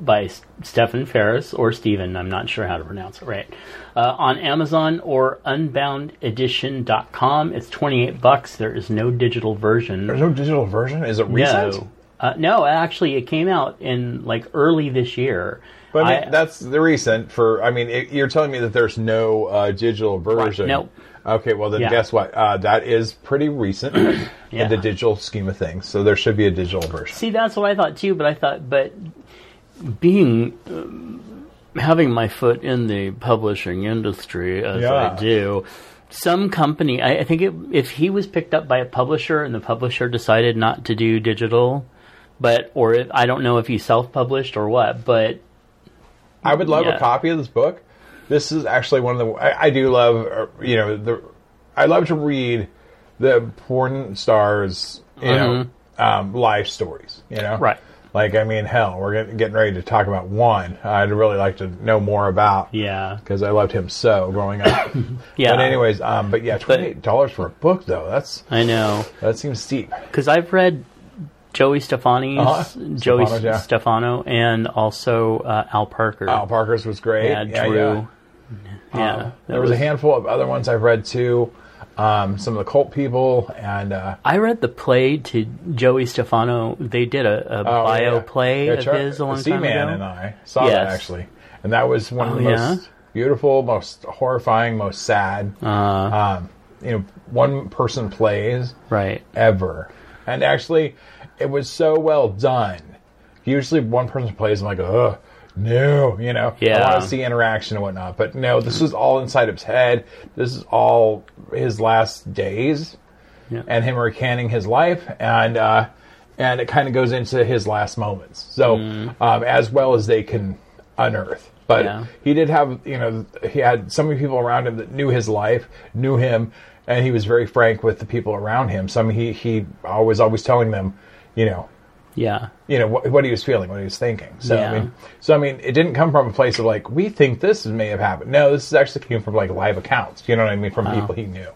C: by Stephen Ferris or Stephen, I'm not sure how to pronounce it right, uh, on Amazon or unboundedition.com. It's 28 bucks. There is no digital version.
D: There's no digital version. Is it recent?
C: No. Uh, no, actually, it came out in like early this year.
D: But I mean,
C: I-
D: that's the recent for. I mean, it, you're telling me that there's no uh, digital version.
C: Nope.
D: Okay, well then,
C: Yeah.
D: guess what? Uh, that is pretty recent
C: Yeah. [clears throat]
D: in the digital scheme of things. So there should be a digital version.
C: See, that's what I thought too, but I thought, but being um, having my foot in the publishing industry as
D: Yeah.
C: I do, some company, I, I think it, if he was picked up by a publisher and the publisher decided not to do digital, but or if, I don't know if he self-published or what, but
D: I would love
C: Yeah.
D: a copy of this book. This is actually one of the. I, I do love, uh, you know, the. I love to read the porn stars, you know, um, life stories. You know,
C: Mm-hmm. Right.
D: Like, I mean, hell, we're getting, ready to talk about one. I'd really like to know more about.
C: yeah,
D: because I loved him so growing up. [coughs]
C: yeah.
D: But anyways, um, but yeah, twenty eight dollars for a book though. That's
C: I know
D: that seems steep.
C: because I've read Joey Stefani's
D: Uh-huh.
C: Joey
D: Stefano's, yeah.
C: Stefano and also uh, Al Parker.
D: Al Parker's was great.
C: Yeah,
D: yeah,
C: Drew.
D: yeah.
C: Yeah,
D: Um, there was,
C: was-
D: a handful of other ones I've read too. Um, some of the cult people and uh,
C: I read the play to Joey Stefano. They did a, a
D: oh,
C: bio
D: yeah.
C: play
D: Yeah,
C: of his a long time
D: Seaman
C: ago.
D: and I saw that actually, and that was one of
C: Oh,
D: the
C: yeah?
D: most beautiful, most horrifying, most sad.
C: Uh,
D: um, you know, one person plays
C: right.
D: ever. And actually, it was so well done. Usually, one person plays, and I'm like, ugh, no, you know, I
C: Yeah.
D: want to see interaction and whatnot. But no, this is all inside of his head. This is all his last days
C: Yeah.
D: and him recanting his life. And, uh, and it kind of goes into his last moments. So, um, as well as they can unearth. But
C: Yeah.
D: he did have, you know, he had so many people around him that knew his life, knew him, and he was very frank with the people around him. Some I he he was always telling them, you know,
C: Yeah.
D: you know what, what he was feeling, what he was thinking. So
C: Yeah.
D: I mean, so I mean, it didn't come from a place of like we think this may have happened. No, this is actually came from like live accounts. You know what I mean? From people he knew.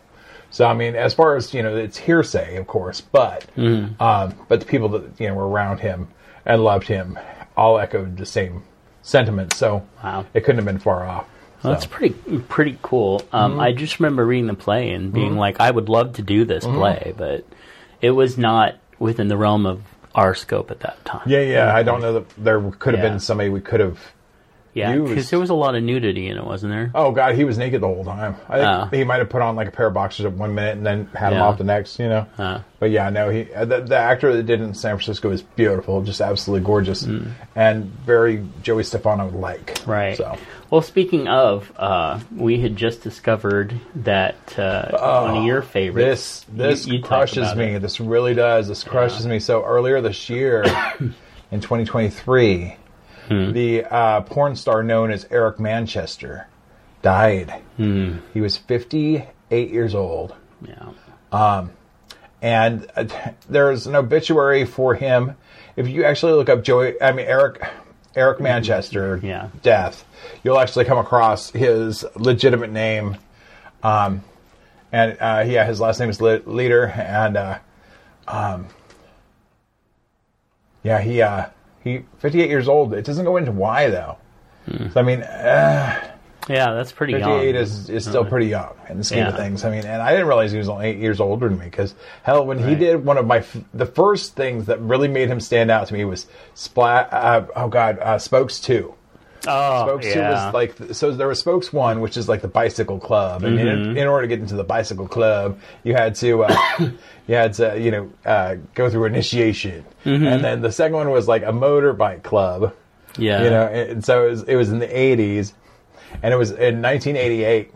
D: So I mean, as far as you know, it's hearsay, of course, but
C: Mm-hmm.
D: um, but the people that you know were around him and loved him all echoed the same sentiment. So
C: Wow.
D: it couldn't have been far off.
C: Well, that's pretty pretty cool. Um,
D: Mm-hmm.
C: I just remember reading the play and being like, I would love to do this play, but it was not within the realm of our scope at that time.
D: Yeah, yeah. I don't mm-hmm. know that there could have
C: Yeah.
D: been somebody we could have.
C: Yeah, because there was a lot of nudity in it, wasn't there?
D: Oh God, he was naked the whole time. I think
C: Oh.
D: he might have put on like a pair of boxers at one minute and then had them
C: Yeah.
D: off the next. You know.
C: Uh.
D: But yeah, no. He uh, the, the actor that did it in San Francisco is beautiful, just absolutely gorgeous, and very Joey Stefano like.
C: Right.
D: So
C: Well, speaking of, uh, we had just discovered that uh, one of your favorites.
D: Oh, this this
C: you, you
D: crushes me.
C: it.
D: This really does. This crushes me. So earlier this year, [coughs] in 2023,
C: Hmm.
D: the uh, porn star known as Eric Manchester died.
C: Hmm.
D: He was 58 years old.
C: Yeah.
D: Um, and uh, [laughs] there's an obituary for him. If you actually look up Joey, I mean Eric, Eric Manchester,
C: Yeah.
D: death, you'll actually come across his legitimate name, um, and uh, yeah, his last name is Le- Leader, and uh, um, yeah, he uh, he 58 years old. It doesn't go into why though. So I mean, uh,
C: Yeah, that's pretty
D: 58
C: young.
D: is, is still pretty young in the scheme of things. I mean, and I didn't realize he was only eight years older than me because hell, when he did one of my f- the first things that really made him stand out to me was Splat. Uh, oh God, uh, Spokes Two.
C: Oh,
D: Spokes Two
C: yeah.
D: was like so. There was Spokes One, which is like the bicycle club, and
C: Mm-hmm.
D: in, in order to get into the bicycle club, you had to uh, [coughs] you had to you know uh, go through initiation,
C: Mm-hmm.
D: and then the second one was like a motorbike club
C: yeah.
D: you know and so it was, it was in the 80s and it was in 1988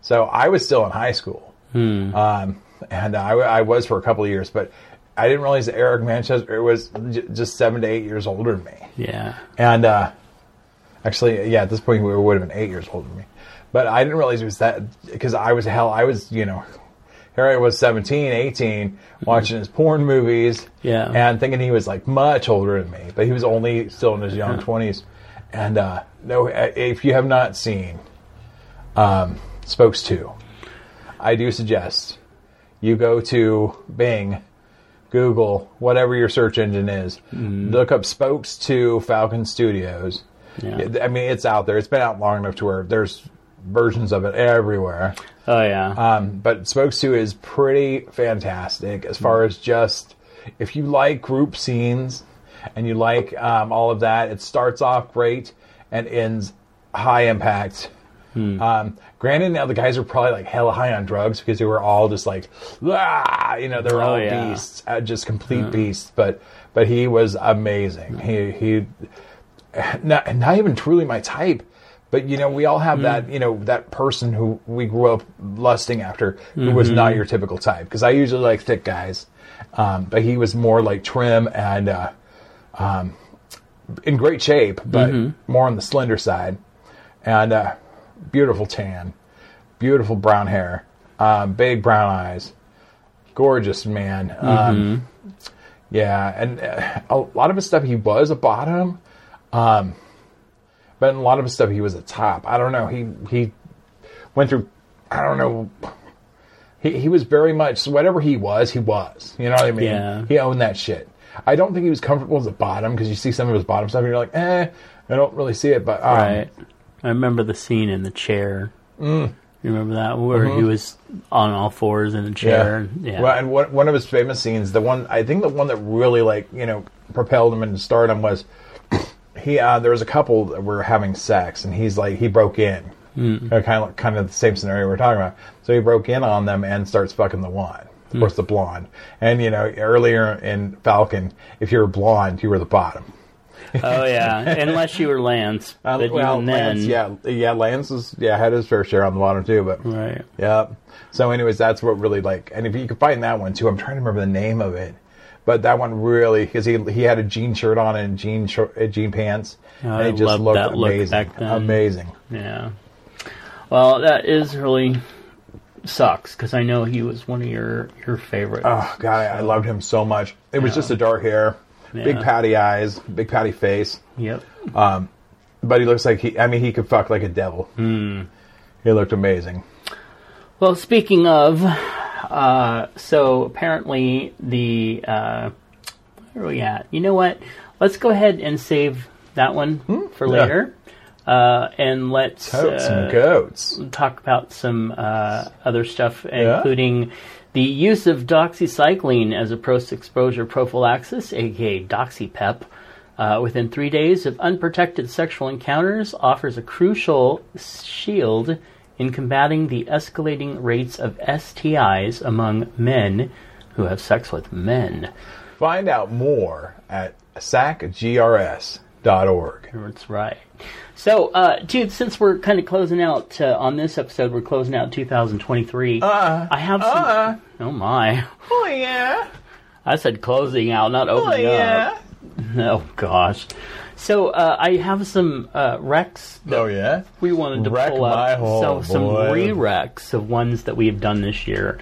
D: so i was still in high school um, and I, I was for a couple of years but i didn't realize that eric manchester was j- just seven to eight years older than me
C: yeah.
D: and uh, actually yeah at this point he would have been eight years older than me but i didn't realize it was that because i was hell i was you know here I was 17, 18, watching his porn movies,
C: Yeah.
D: and thinking he was like much older than me, but he was only still in his young 20s. And uh, no, if you have not seen um, Spokes 2, I do suggest you go to Bing, Google, whatever your search engine is, look up Spokes 2 Falcon Studios.
C: Yeah.
D: I mean, it's out there. It's been out long enough to where there's versions of it everywhere.
C: Oh, yeah.
D: Um, but Spokes 2 is pretty fantastic as far as just if you like group scenes and you like um, all of that, it starts off great and ends high impact. Um, granted, now the guys are probably like hella high on drugs because they were all just like, ah, you know, they're
C: Oh,
D: all
C: yeah.
D: beasts, uh, just complete beasts. But but he was amazing. He he [sighs] not, not even truly my type but you know we all have that you know that person who we grew up lusting after who was not your typical type. Because i usually like thick guys um, but he was more like trim and uh, um, in great shape but more on the slender side. And uh, beautiful tan beautiful brown hair um, big brown eyes gorgeous man um, yeah and uh, a lot of his stuff he was a bottom um, but in a lot of his stuff he was a top. I don't know. He he went through. I don't know. He he was very much whatever he was. He was. You know what I mean?
C: Yeah.
D: He owned that shit. I don't think he was comfortable as a bottom because you see some of his bottom stuff and you're like, eh, I don't really see it. But um,
C: right. I remember the scene in the chair. You remember that where he was on all fours in a chair? and- Yeah.
D: Well, and one, one of his famous scenes, the one I think the one that really like you know propelled him into stardom was he. Uh, there was a couple that were having sex, and he's like he broke in,
C: Hmm.
D: uh, kind of kind of the same scenario we're talking about. So he broke in on them and starts fucking the one. Of course, the blonde. And you know, earlier in Falcon, if you were blonde, you were the bottom.
C: oh yeah, [laughs] unless you were Lance.
D: Um,
C: but
D: well,
C: even then,
D: Lance, yeah, yeah, Lance is yeah had his fair share on the bottom too, but
C: right.
D: yeah. So, anyways, that's what really like, and if you can find that one too, I'm trying to remember the name of it, but that one really because he he had a jean shirt on and jean short, uh, jean pants,
C: Oh,
D: and
C: I
D: he just
C: loved
D: looked
C: that look
D: amazing,
C: then.
D: amazing.
C: Yeah. Well, that is really sucks because I know he was one of your your favorites.
D: Oh god, I, I loved him so much. It was
C: Yeah.
D: just the dark hair, big patty eyes, big patty face,
C: Yep.
D: Um, but he looks like he. I mean, he could fuck like a devil.
C: Hmm.
D: He looked amazing.
C: Well, speaking of, uh, so apparently the uh, where are we at? You know what? Let's go ahead and save that one for
D: Hmm? Yeah.
C: later, uh, and let's
D: Totes
C: uh,
D: and goats.
C: talk about some uh, other stuff,
D: Yeah?
C: including the use of doxycycline as a post-exposure prophylaxis, aka DoxyPep, uh, within three days of unprotected sexual encounters, offers a crucial shield in combating the escalating rates of STIs among men who have sex with men.
D: Find out more at sacgrs.org.
C: That's right. So, uh, dude, since we're kind of closing out uh, on this episode, we're closing out 2023.
D: Uh,
C: I have some.
D: uh.
C: oh my!
D: Oh yeah.
C: I said closing out, not opening up. [laughs] Oh gosh. So uh, I have some uh, recs that
D: Oh yeah.
C: we wanted to
D: Wreck
C: pull up.
D: hole,
C: so some re-recs of ones that we have done this year,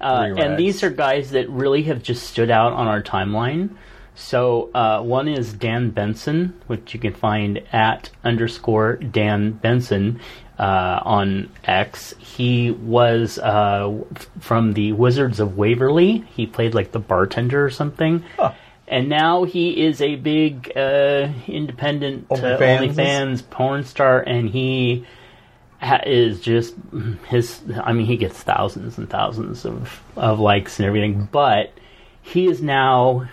C: uh, and these are guys that really have just stood out on our timeline. So uh, one is Dan Benson, which you can find at underscore Dan Benson uh, on X. He was uh, f- from the Wizards of Waverly. He played like the bartender or something.
D: Huh.
C: And now he is a big uh, independent uh,
D: OnlyFans?
C: OnlyFans porn star, and he ha- is just his. I mean, he gets thousands and thousands of of likes and everything, but he is now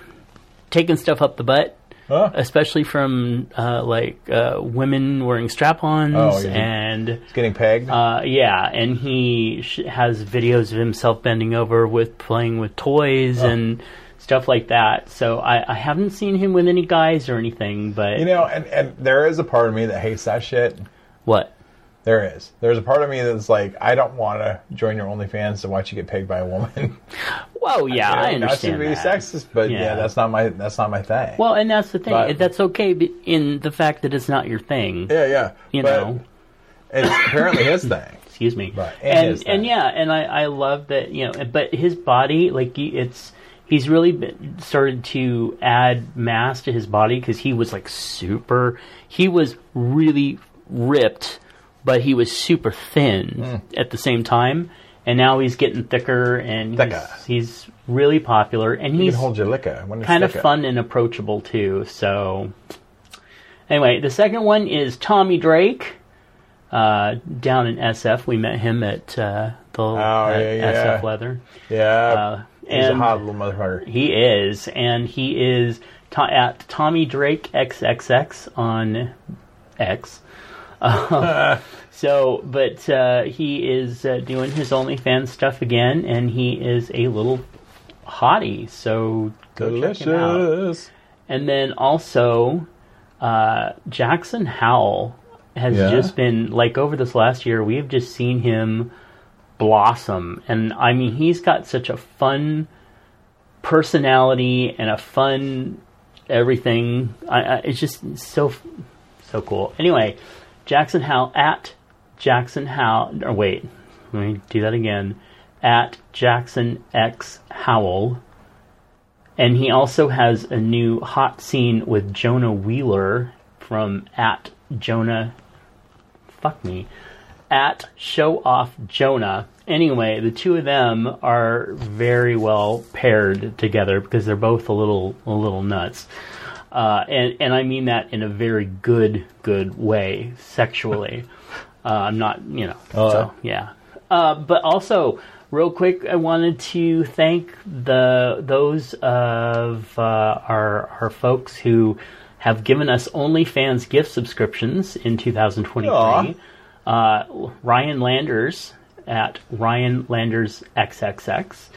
C: taking stuff up the butt,
D: Huh?
C: especially from uh, like uh, women wearing strap-ons
D: Oh, yeah.
C: and.
D: It's getting pegged.
C: Uh, yeah, and he sh- has videos of himself bending over with playing with toys
D: Oh.
C: and stuff like that. So I, I haven't seen him with any guys or anything, but
D: you know, and, and there is a part of me that hates that shit.
C: what?
D: There is. There's a part of me that's like, I don't want to join your OnlyFans to watch you get pegged by a woman. [laughs]
C: Well, [laughs] yeah, I
D: know,
C: understand
D: Not to be
C: that.
D: sexist, but yeah.
C: Yeah.
D: that's not my that's not my thing.
C: Well, and that's the thing.
D: But-
C: that's okay in the fact that it's not your thing.
D: yeah, yeah.
C: You
D: but
C: know.
D: it's apparently his thing. [laughs]
C: Excuse me.
D: Right, and
C: And and, yeah, and I, I love that you know, but his body like he- it's he's really been, started to add mass to his body because he was like super. He was really ripped, but he was super thin at the same time. And now he's getting thicker, and
D: Thicker.
C: He's, he's really popular, and
D: You
C: he's
D: hold your liquor
C: kind of fun and approachable too. So, anyway, the second one is Tommy Drake. Uh, down in SF, we met him at uh, the at
D: yeah, yeah.
C: SF Leather.
D: Yeah,
C: Uh,
D: he's a hot little motherfucker.
C: He is, and he is to- at Tommy Drake XXX on X. Uh, [laughs] so, but uh, he is uh, doing his OnlyFans stuff again, and he is a little hottie. So go check him out.
D: Delicious.
C: And then also, uh, Jackson Howell has
D: Yeah?
C: just been like over this last year. We have just seen him blossom, and I mean, he's got such a fun personality and a fun everything. I, I, it's just so so cool. Anyway, Jackson Howell at Jackson Howell. Or wait, let me do that again. At Jackson X Howell. And he also has a new hot scene with Jonah Wheeler from at Jonah. Fuck me. At Show Off Jonah. Anyway, the two of them are very well paired together because they're both a little a little nuts. uh, and and I mean that in a very good good way, sexually. uh, I'm not, you know.
D: Oh,
C: so yeah, uh, but also. Real quick, I wanted to thank the those of uh, our our folks who have given us OnlyFans gift subscriptions in 2023.
D: Aw.
C: Uh, Ryan Landers at Ryan Landers XXX.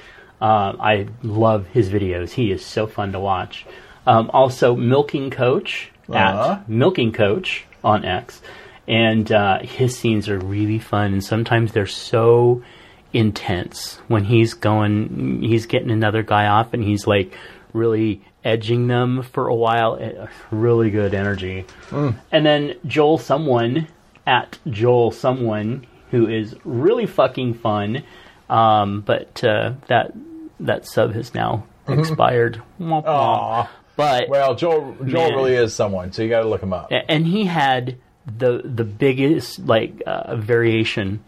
C: Uh, I love his videos. He is so fun to watch. Um, also, Milking Coach
D: Aw.
C: at Milking Coach on X, and uh, his scenes are really fun. And sometimes they're so intense when he's going, he's getting another guy off, and he's like really edging them for a while. Eh, Really good energy. And then Joel Someone at Joel Someone who is really fucking fun. Um, but uh, that that sub has now expired. Womp womp.
D: Aw.
C: But
D: Well, Joel Joel
C: Man.
D: really is someone, so you got to look him up.
C: and he had the the biggest like uh, variation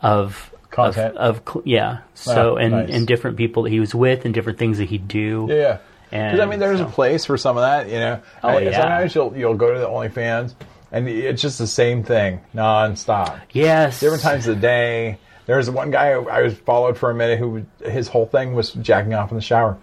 C: of
D: Content.
C: of, of yeah. So
D: Ah,
C: and
D: nice.
C: and different people that he was with and different things that he'd do.
D: Yeah, yeah. Because I mean, there's
C: so-
D: a place for some of that, you know.
C: Oh,
D: I-
C: yeah.
D: Sometimes you'll you'll go to the OnlyFans, and it's just the same thing nonstop.
C: Yes.
D: Different times of the day. There's one guy I was followed for a minute who his whole thing was jacking off in the shower.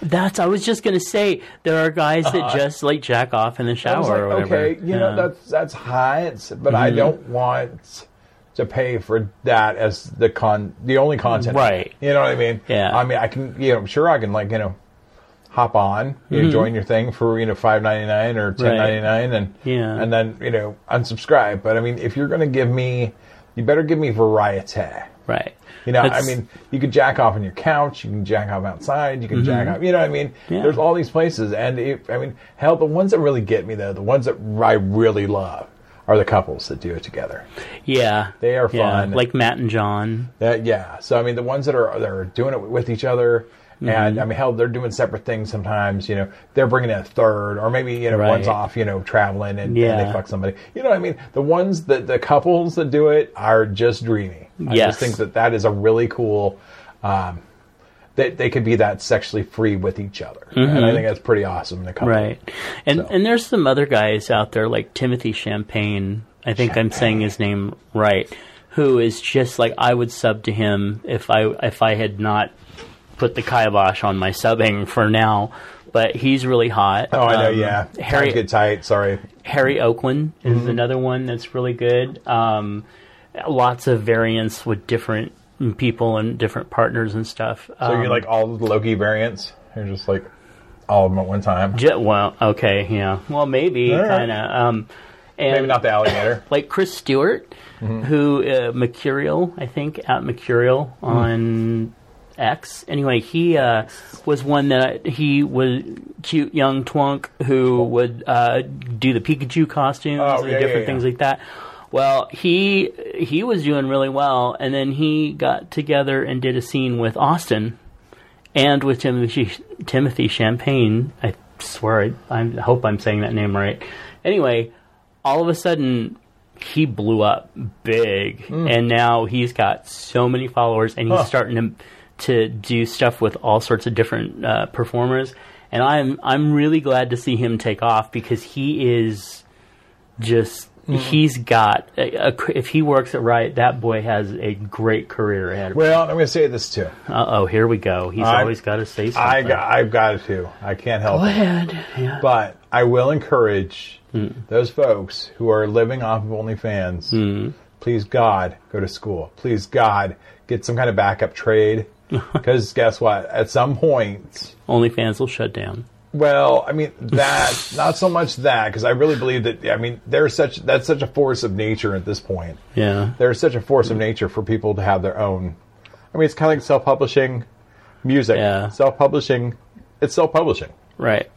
C: That's I was just gonna say there are guys that just like jack off in the shower
D: was like,
C: or whatever.
D: okay, you know
C: Yeah. Mm-hmm.
D: that's that's hot, but I don't want to pay for that as the con the only content.
C: Right.
D: You know what I mean?
C: Yeah.
D: I mean, I can you know sure I can like you know hop on, you know, join your thing for you know five ninety nine or ten ninety nine, and
C: Yeah.
D: and then you know unsubscribe. But I mean, if you're going to give me, you better give me variety.
C: right.
D: You know, I mean, you could jack off on your couch, you can jack off outside, you can jack off. You know what I mean?
C: Mm-hmm. Yeah.
D: There's all these places, and if, I mean, hell, the ones that really get me though, the ones that I really love, are the couples that do it together.
C: yeah,
D: They are
C: yeah,
D: fun.
C: like Matt and John.
D: That, yeah. So I mean, the ones that are that are doing it with each other,
C: Mm-hmm.
D: and I mean, hell, they're doing separate things sometimes. You know, they're bringing in a third, or maybe you know,
C: Right.
D: one's off, you know, traveling, and, and they fuck somebody. You know what I mean? The ones that the couples that do it are just dreamy. I just think that that is a really cool. Um, that they could be that sexually free with each other, and I think that's pretty awesome. in a couple.
C: Mm-hmm. Right. And
D: So.
C: and there's some other guys out there like Timothy Champagne. I think I'm saying his name right. Who is just like I would sub to him if I if I had not put the kibosh on my subbing for now. But he's really hot.
D: Oh, I know.
C: Um,
D: yeah,
C: Harry
D: get tight. Sorry.
C: Harry Oakland is
D: Mm-hmm.
C: another one that's really good. Um, lots of variants with different people and different partners and stuff.
D: So
C: Um,
D: you like all the Loki variants? You're just like all of them at one time.
C: J- well, okay, yeah. Well, maybe
D: right.
C: kind of. Um, and
D: Maybe not the alligator. [coughs]
C: like Chris Stewart,
D: Mm-hmm.
C: who uh, Mercurial, I think, at Mercurial
D: Mm.
C: on X. Anyway, he uh, was one that he was cute young twunk who would uh, do the Pikachu costumes
D: Oh,
C: and
D: yeah,
C: different
D: yeah,
C: things like that. Well, he he was doing really well, and then he got together and did a scene with Austin and with Timothy Timothy Champagne. I swear, I, I hope I'm saying that name right. Anyway, all of a sudden he blew up big, and now he's got so many followers, and he's
D: Huh.
C: starting to to do stuff with all sorts of different uh, performers. And I'm I'm really glad to see him take off because he is just he's got a, a, if he works it right, that boy has a great career ahead.
D: Well, I'm going to say this too.
C: Uh oh, here we go. He's
D: I-
C: always got to say something.
D: I got, I've got to. I can't help
C: Go
D: it.
C: ahead. Yeah.
D: But I will encourage
C: Hmm.
D: those folks who are living off of OnlyFans.
C: Hmm.
D: Please God, go to school. Please God, get some kind of backup trade. [laughs] Because guess what? At some point,
C: OnlyFans will shut down.
D: well, I mean that not so much that because I really believe that. I mean, there's such that's such a force of nature at this point.
C: Yeah.
D: There's such a force of nature for people to have their own. I mean, it's kind of like self-publishing music.
C: Yeah.
D: Self-publishing, it's self-publishing.
C: Right.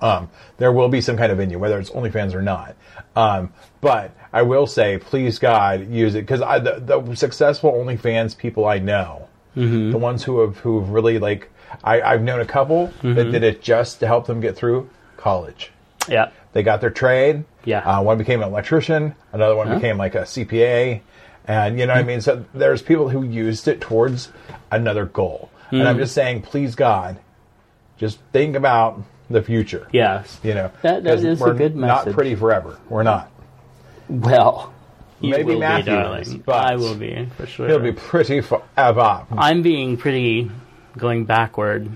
D: Um, there will be some kind of venue, whether it's OnlyFans or not. Um, but I will say, please God, use it because the, the successful OnlyFans people I know,
C: Mm-hmm.
D: the ones who have who've really like, I, I've known a couple
C: Mm-hmm.
D: that did it just to help them get through college.
C: Yeah.
D: They got their trade.
C: Yeah.
D: Uh, one became an electrician. Another one became like a CPA. And you know what I
C: Hmm.
D: mean? So there's people who used it towards another goal. And
C: Hmm.
D: I'm just saying, please God, just think about the future.
C: Yes.
D: You know,
C: That- that is a
D: we're
C: good
D: Not pretty forever. We're not.
C: Well, you
D: Maybe
C: will
D: Matthew
C: be, darling.
D: is, but
C: I will be for sure.
D: He'll be pretty forever.
C: I'm being pretty going backward.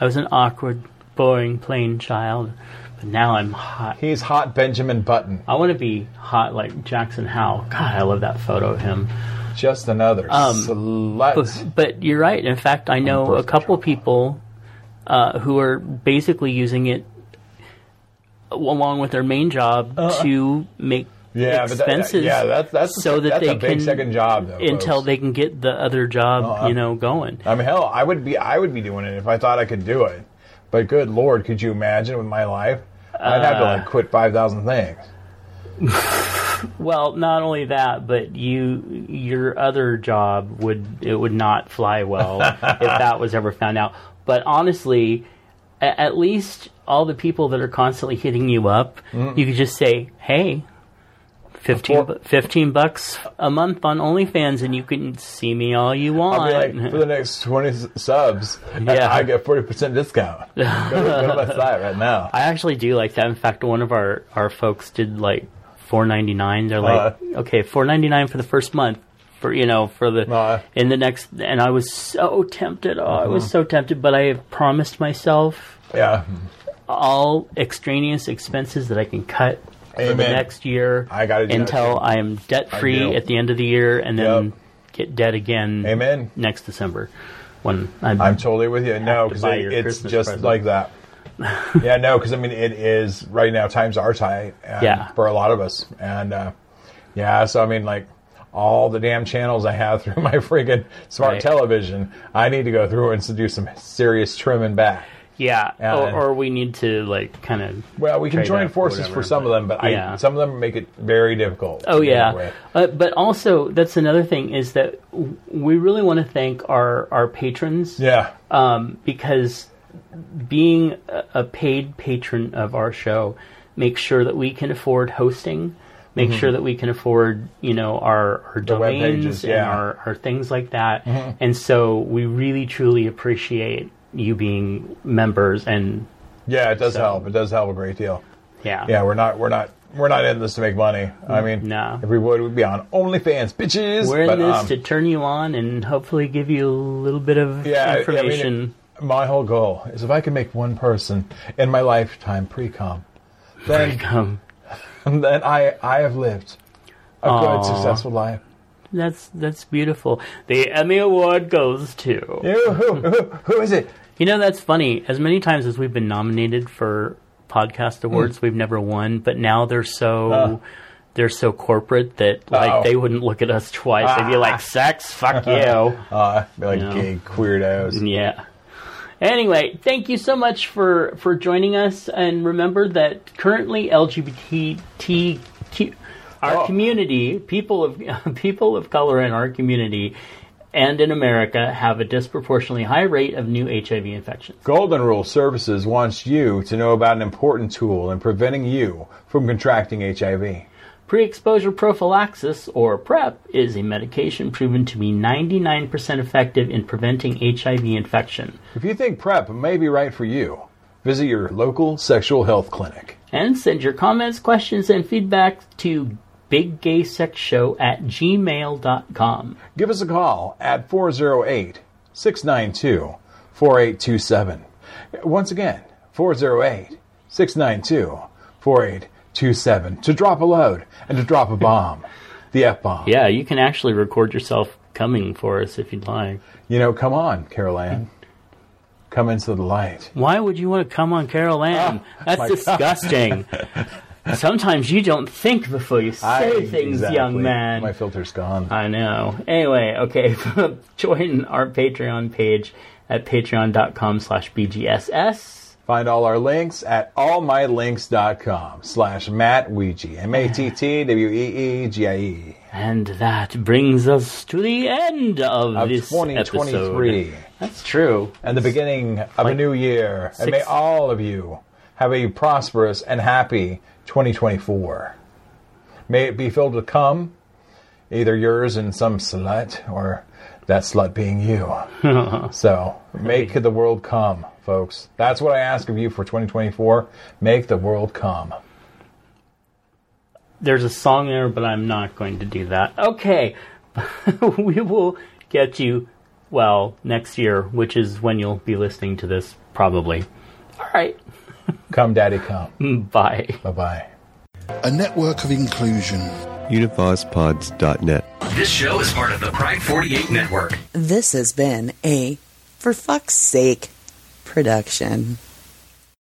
C: I was an awkward, boring, plain child, but now I'm hot.
D: He's hot Benjamin Button.
C: I want to be hot like Jackson Howell. God, I love that photo of him.
D: Just another
C: Um,
D: slut.
C: But, but you're right. In fact, I know a couple people uh, who are basically using it along with their main job to make.
D: Yeah, but that-
C: expenses.
D: yeah, that's that's
C: so that
D: that's
C: they
D: a big
C: can
D: second job though.
C: until
D: folks.
C: they can get the other job,
D: Uh-uh.
C: you know, going.
D: I mean, hell, I would be I would be doing it if I thought I could do it. But good lord, could you imagine with my life? I'd have to
C: Uh.
D: like quit five thousand things. [laughs]
C: Well, not only that, but you your other job would it would not fly well [laughs] if that was ever found out. But honestly, at least all the people that are constantly hitting you up, you could just say, "Hey, 15, bu- 15 bucks a month on OnlyFans, and you can see me all you want."
D: I'll be like, for the next twenty subs,
C: Yeah.
D: I get forty percent discount. go, [laughs] go to my site right now.
C: I actually do like that. In fact, one of our, our folks did like four ninety nine. They're like, okay, four ninety nine for the first month. For you know, for the
D: Uh.
C: in the next, and I was so tempted. Oh, I
D: Uh-huh.
C: was so tempted, but I have promised myself
D: Yeah,
C: all extraneous expenses that I can cut for the next year
D: I gotta do
C: until. I am debt free at the end of the year, and then
D: Yep.
C: get debt again.
D: amen.
C: Next December, when I'm,
D: I'm totally with you. No, because it, it's
C: Christmas
D: just
C: present.
D: like that. [laughs] yeah, no, because I mean, it is right now. Times are tight,
C: Yeah.
D: for a lot of us, and uh, yeah. So I mean, like all the damn channels I have [laughs] through my freaking smart
C: Right.
D: television, I need to go through and do some serious trimming back.
C: Yeah, or, or we need to like kind of
D: Well, we can join forces for some
C: but-
D: of them, but
C: yeah.
D: I, some of them make it very difficult.
C: Oh yeah, uh, but also that's another thing is that w- we really want to thank our our patrons
D: yeah.
C: um, because being a, a paid patron of our show makes sure that we can afford hosting, make sure that we can afford you know our our
D: Mm-hmm.
C: domains
D: pages,
C: and
D: yeah. Mm-hmm.
C: our our things like that, and so we really truly appreciate you being members and
D: Yeah, it does
C: So-
D: help. It does help a great deal.
C: yeah
D: Yeah, we're not we're not we're not in this to make money. I mean,
C: No.
D: if we would, we'd be on OnlyFans, bitches.
C: We're in
D: But,
C: this
D: um,
C: to turn you on and hopefully give you a little bit of
D: yeah, I- I mean,
C: information.
D: my whole goal is if I can make one person in my lifetime pre-com, then
C: Um, [laughs]
D: then I I have lived a
C: Aw.
D: good successful life.
C: That's that's beautiful. The Emmy Award goes to.
D: Who, who, who is it?
C: You know that's funny. As many times as we've been nominated for podcast awards, we've never won. But now they're so.
D: Uh.
C: they're so corporate that like
D: Uh-oh.
C: they wouldn't look at us twice. They'd be like, "Sex, fuck [laughs] you."
D: Uh, like
C: No.
D: gay queerdos.
C: Yeah. Anyway, thank you so much for for joining us, and remember that currently LGBTQ, our
D: Oh.
C: community, people of [laughs] people of color in our community, and in America have a disproportionately high rate of new HIV infections.
D: Golden Rule Services wants you to know about an important tool in preventing you from contracting HIV.
C: Pre exposure prophylaxis, or PrEP, is a medication proven to be 99% effective in preventing HIV infection.
D: If you think PrEP may be right for you, visit your local sexual health clinic.
C: And send your comments, questions, and feedback to biggaysexshow at gmail.com.
D: Give us a call at 408 692 4827. Once again, 408 692 4827 to drop a load and to drop a [laughs] bomb. The F bomb.
C: Yeah, you can actually record yourself coming for us if you'd like.
D: You know, come on, Carol Ann. Come into the light.
C: Why would you want to come on Carol Ann? [laughs]
D: Oh That's
C: disgusting. [laughs] Sometimes you don't think before you say
D: I-
C: things,
D: exactly.
C: young man.
D: My filter's gone.
C: I know. Anyway, okay, [laughs] join our Patreon page at patreon.com slash bgss.
D: Find all our links at allmylinks.com slash Matt Weegie. M-A-T-T-W-E-E-G-I-E.
C: And that brings us to the end of,
D: Of
C: this
D: 2023.
C: episode. That's true.
D: And the beginning of a new year. And may all of you have a prosperous and happy 2024. May it be filled with cum, either yours and some slut, or that slut being you. [laughs] so, make the world come, folks. That's what I ask of you for 2024. Make the world come.
C: There's a song there, but I'm not going to do that. Okay. [laughs] we will get you, well, next year, which is when you'll be listening to this, probably. All right.
D: Come, Daddy, come. [laughs]
C: Bye.
D: Bye bye.
E: A network of inclusion.
F: UnivazPods.net.
G: This show is part of the Pride 48 network.
A: This has been a For Fuck's Sake production.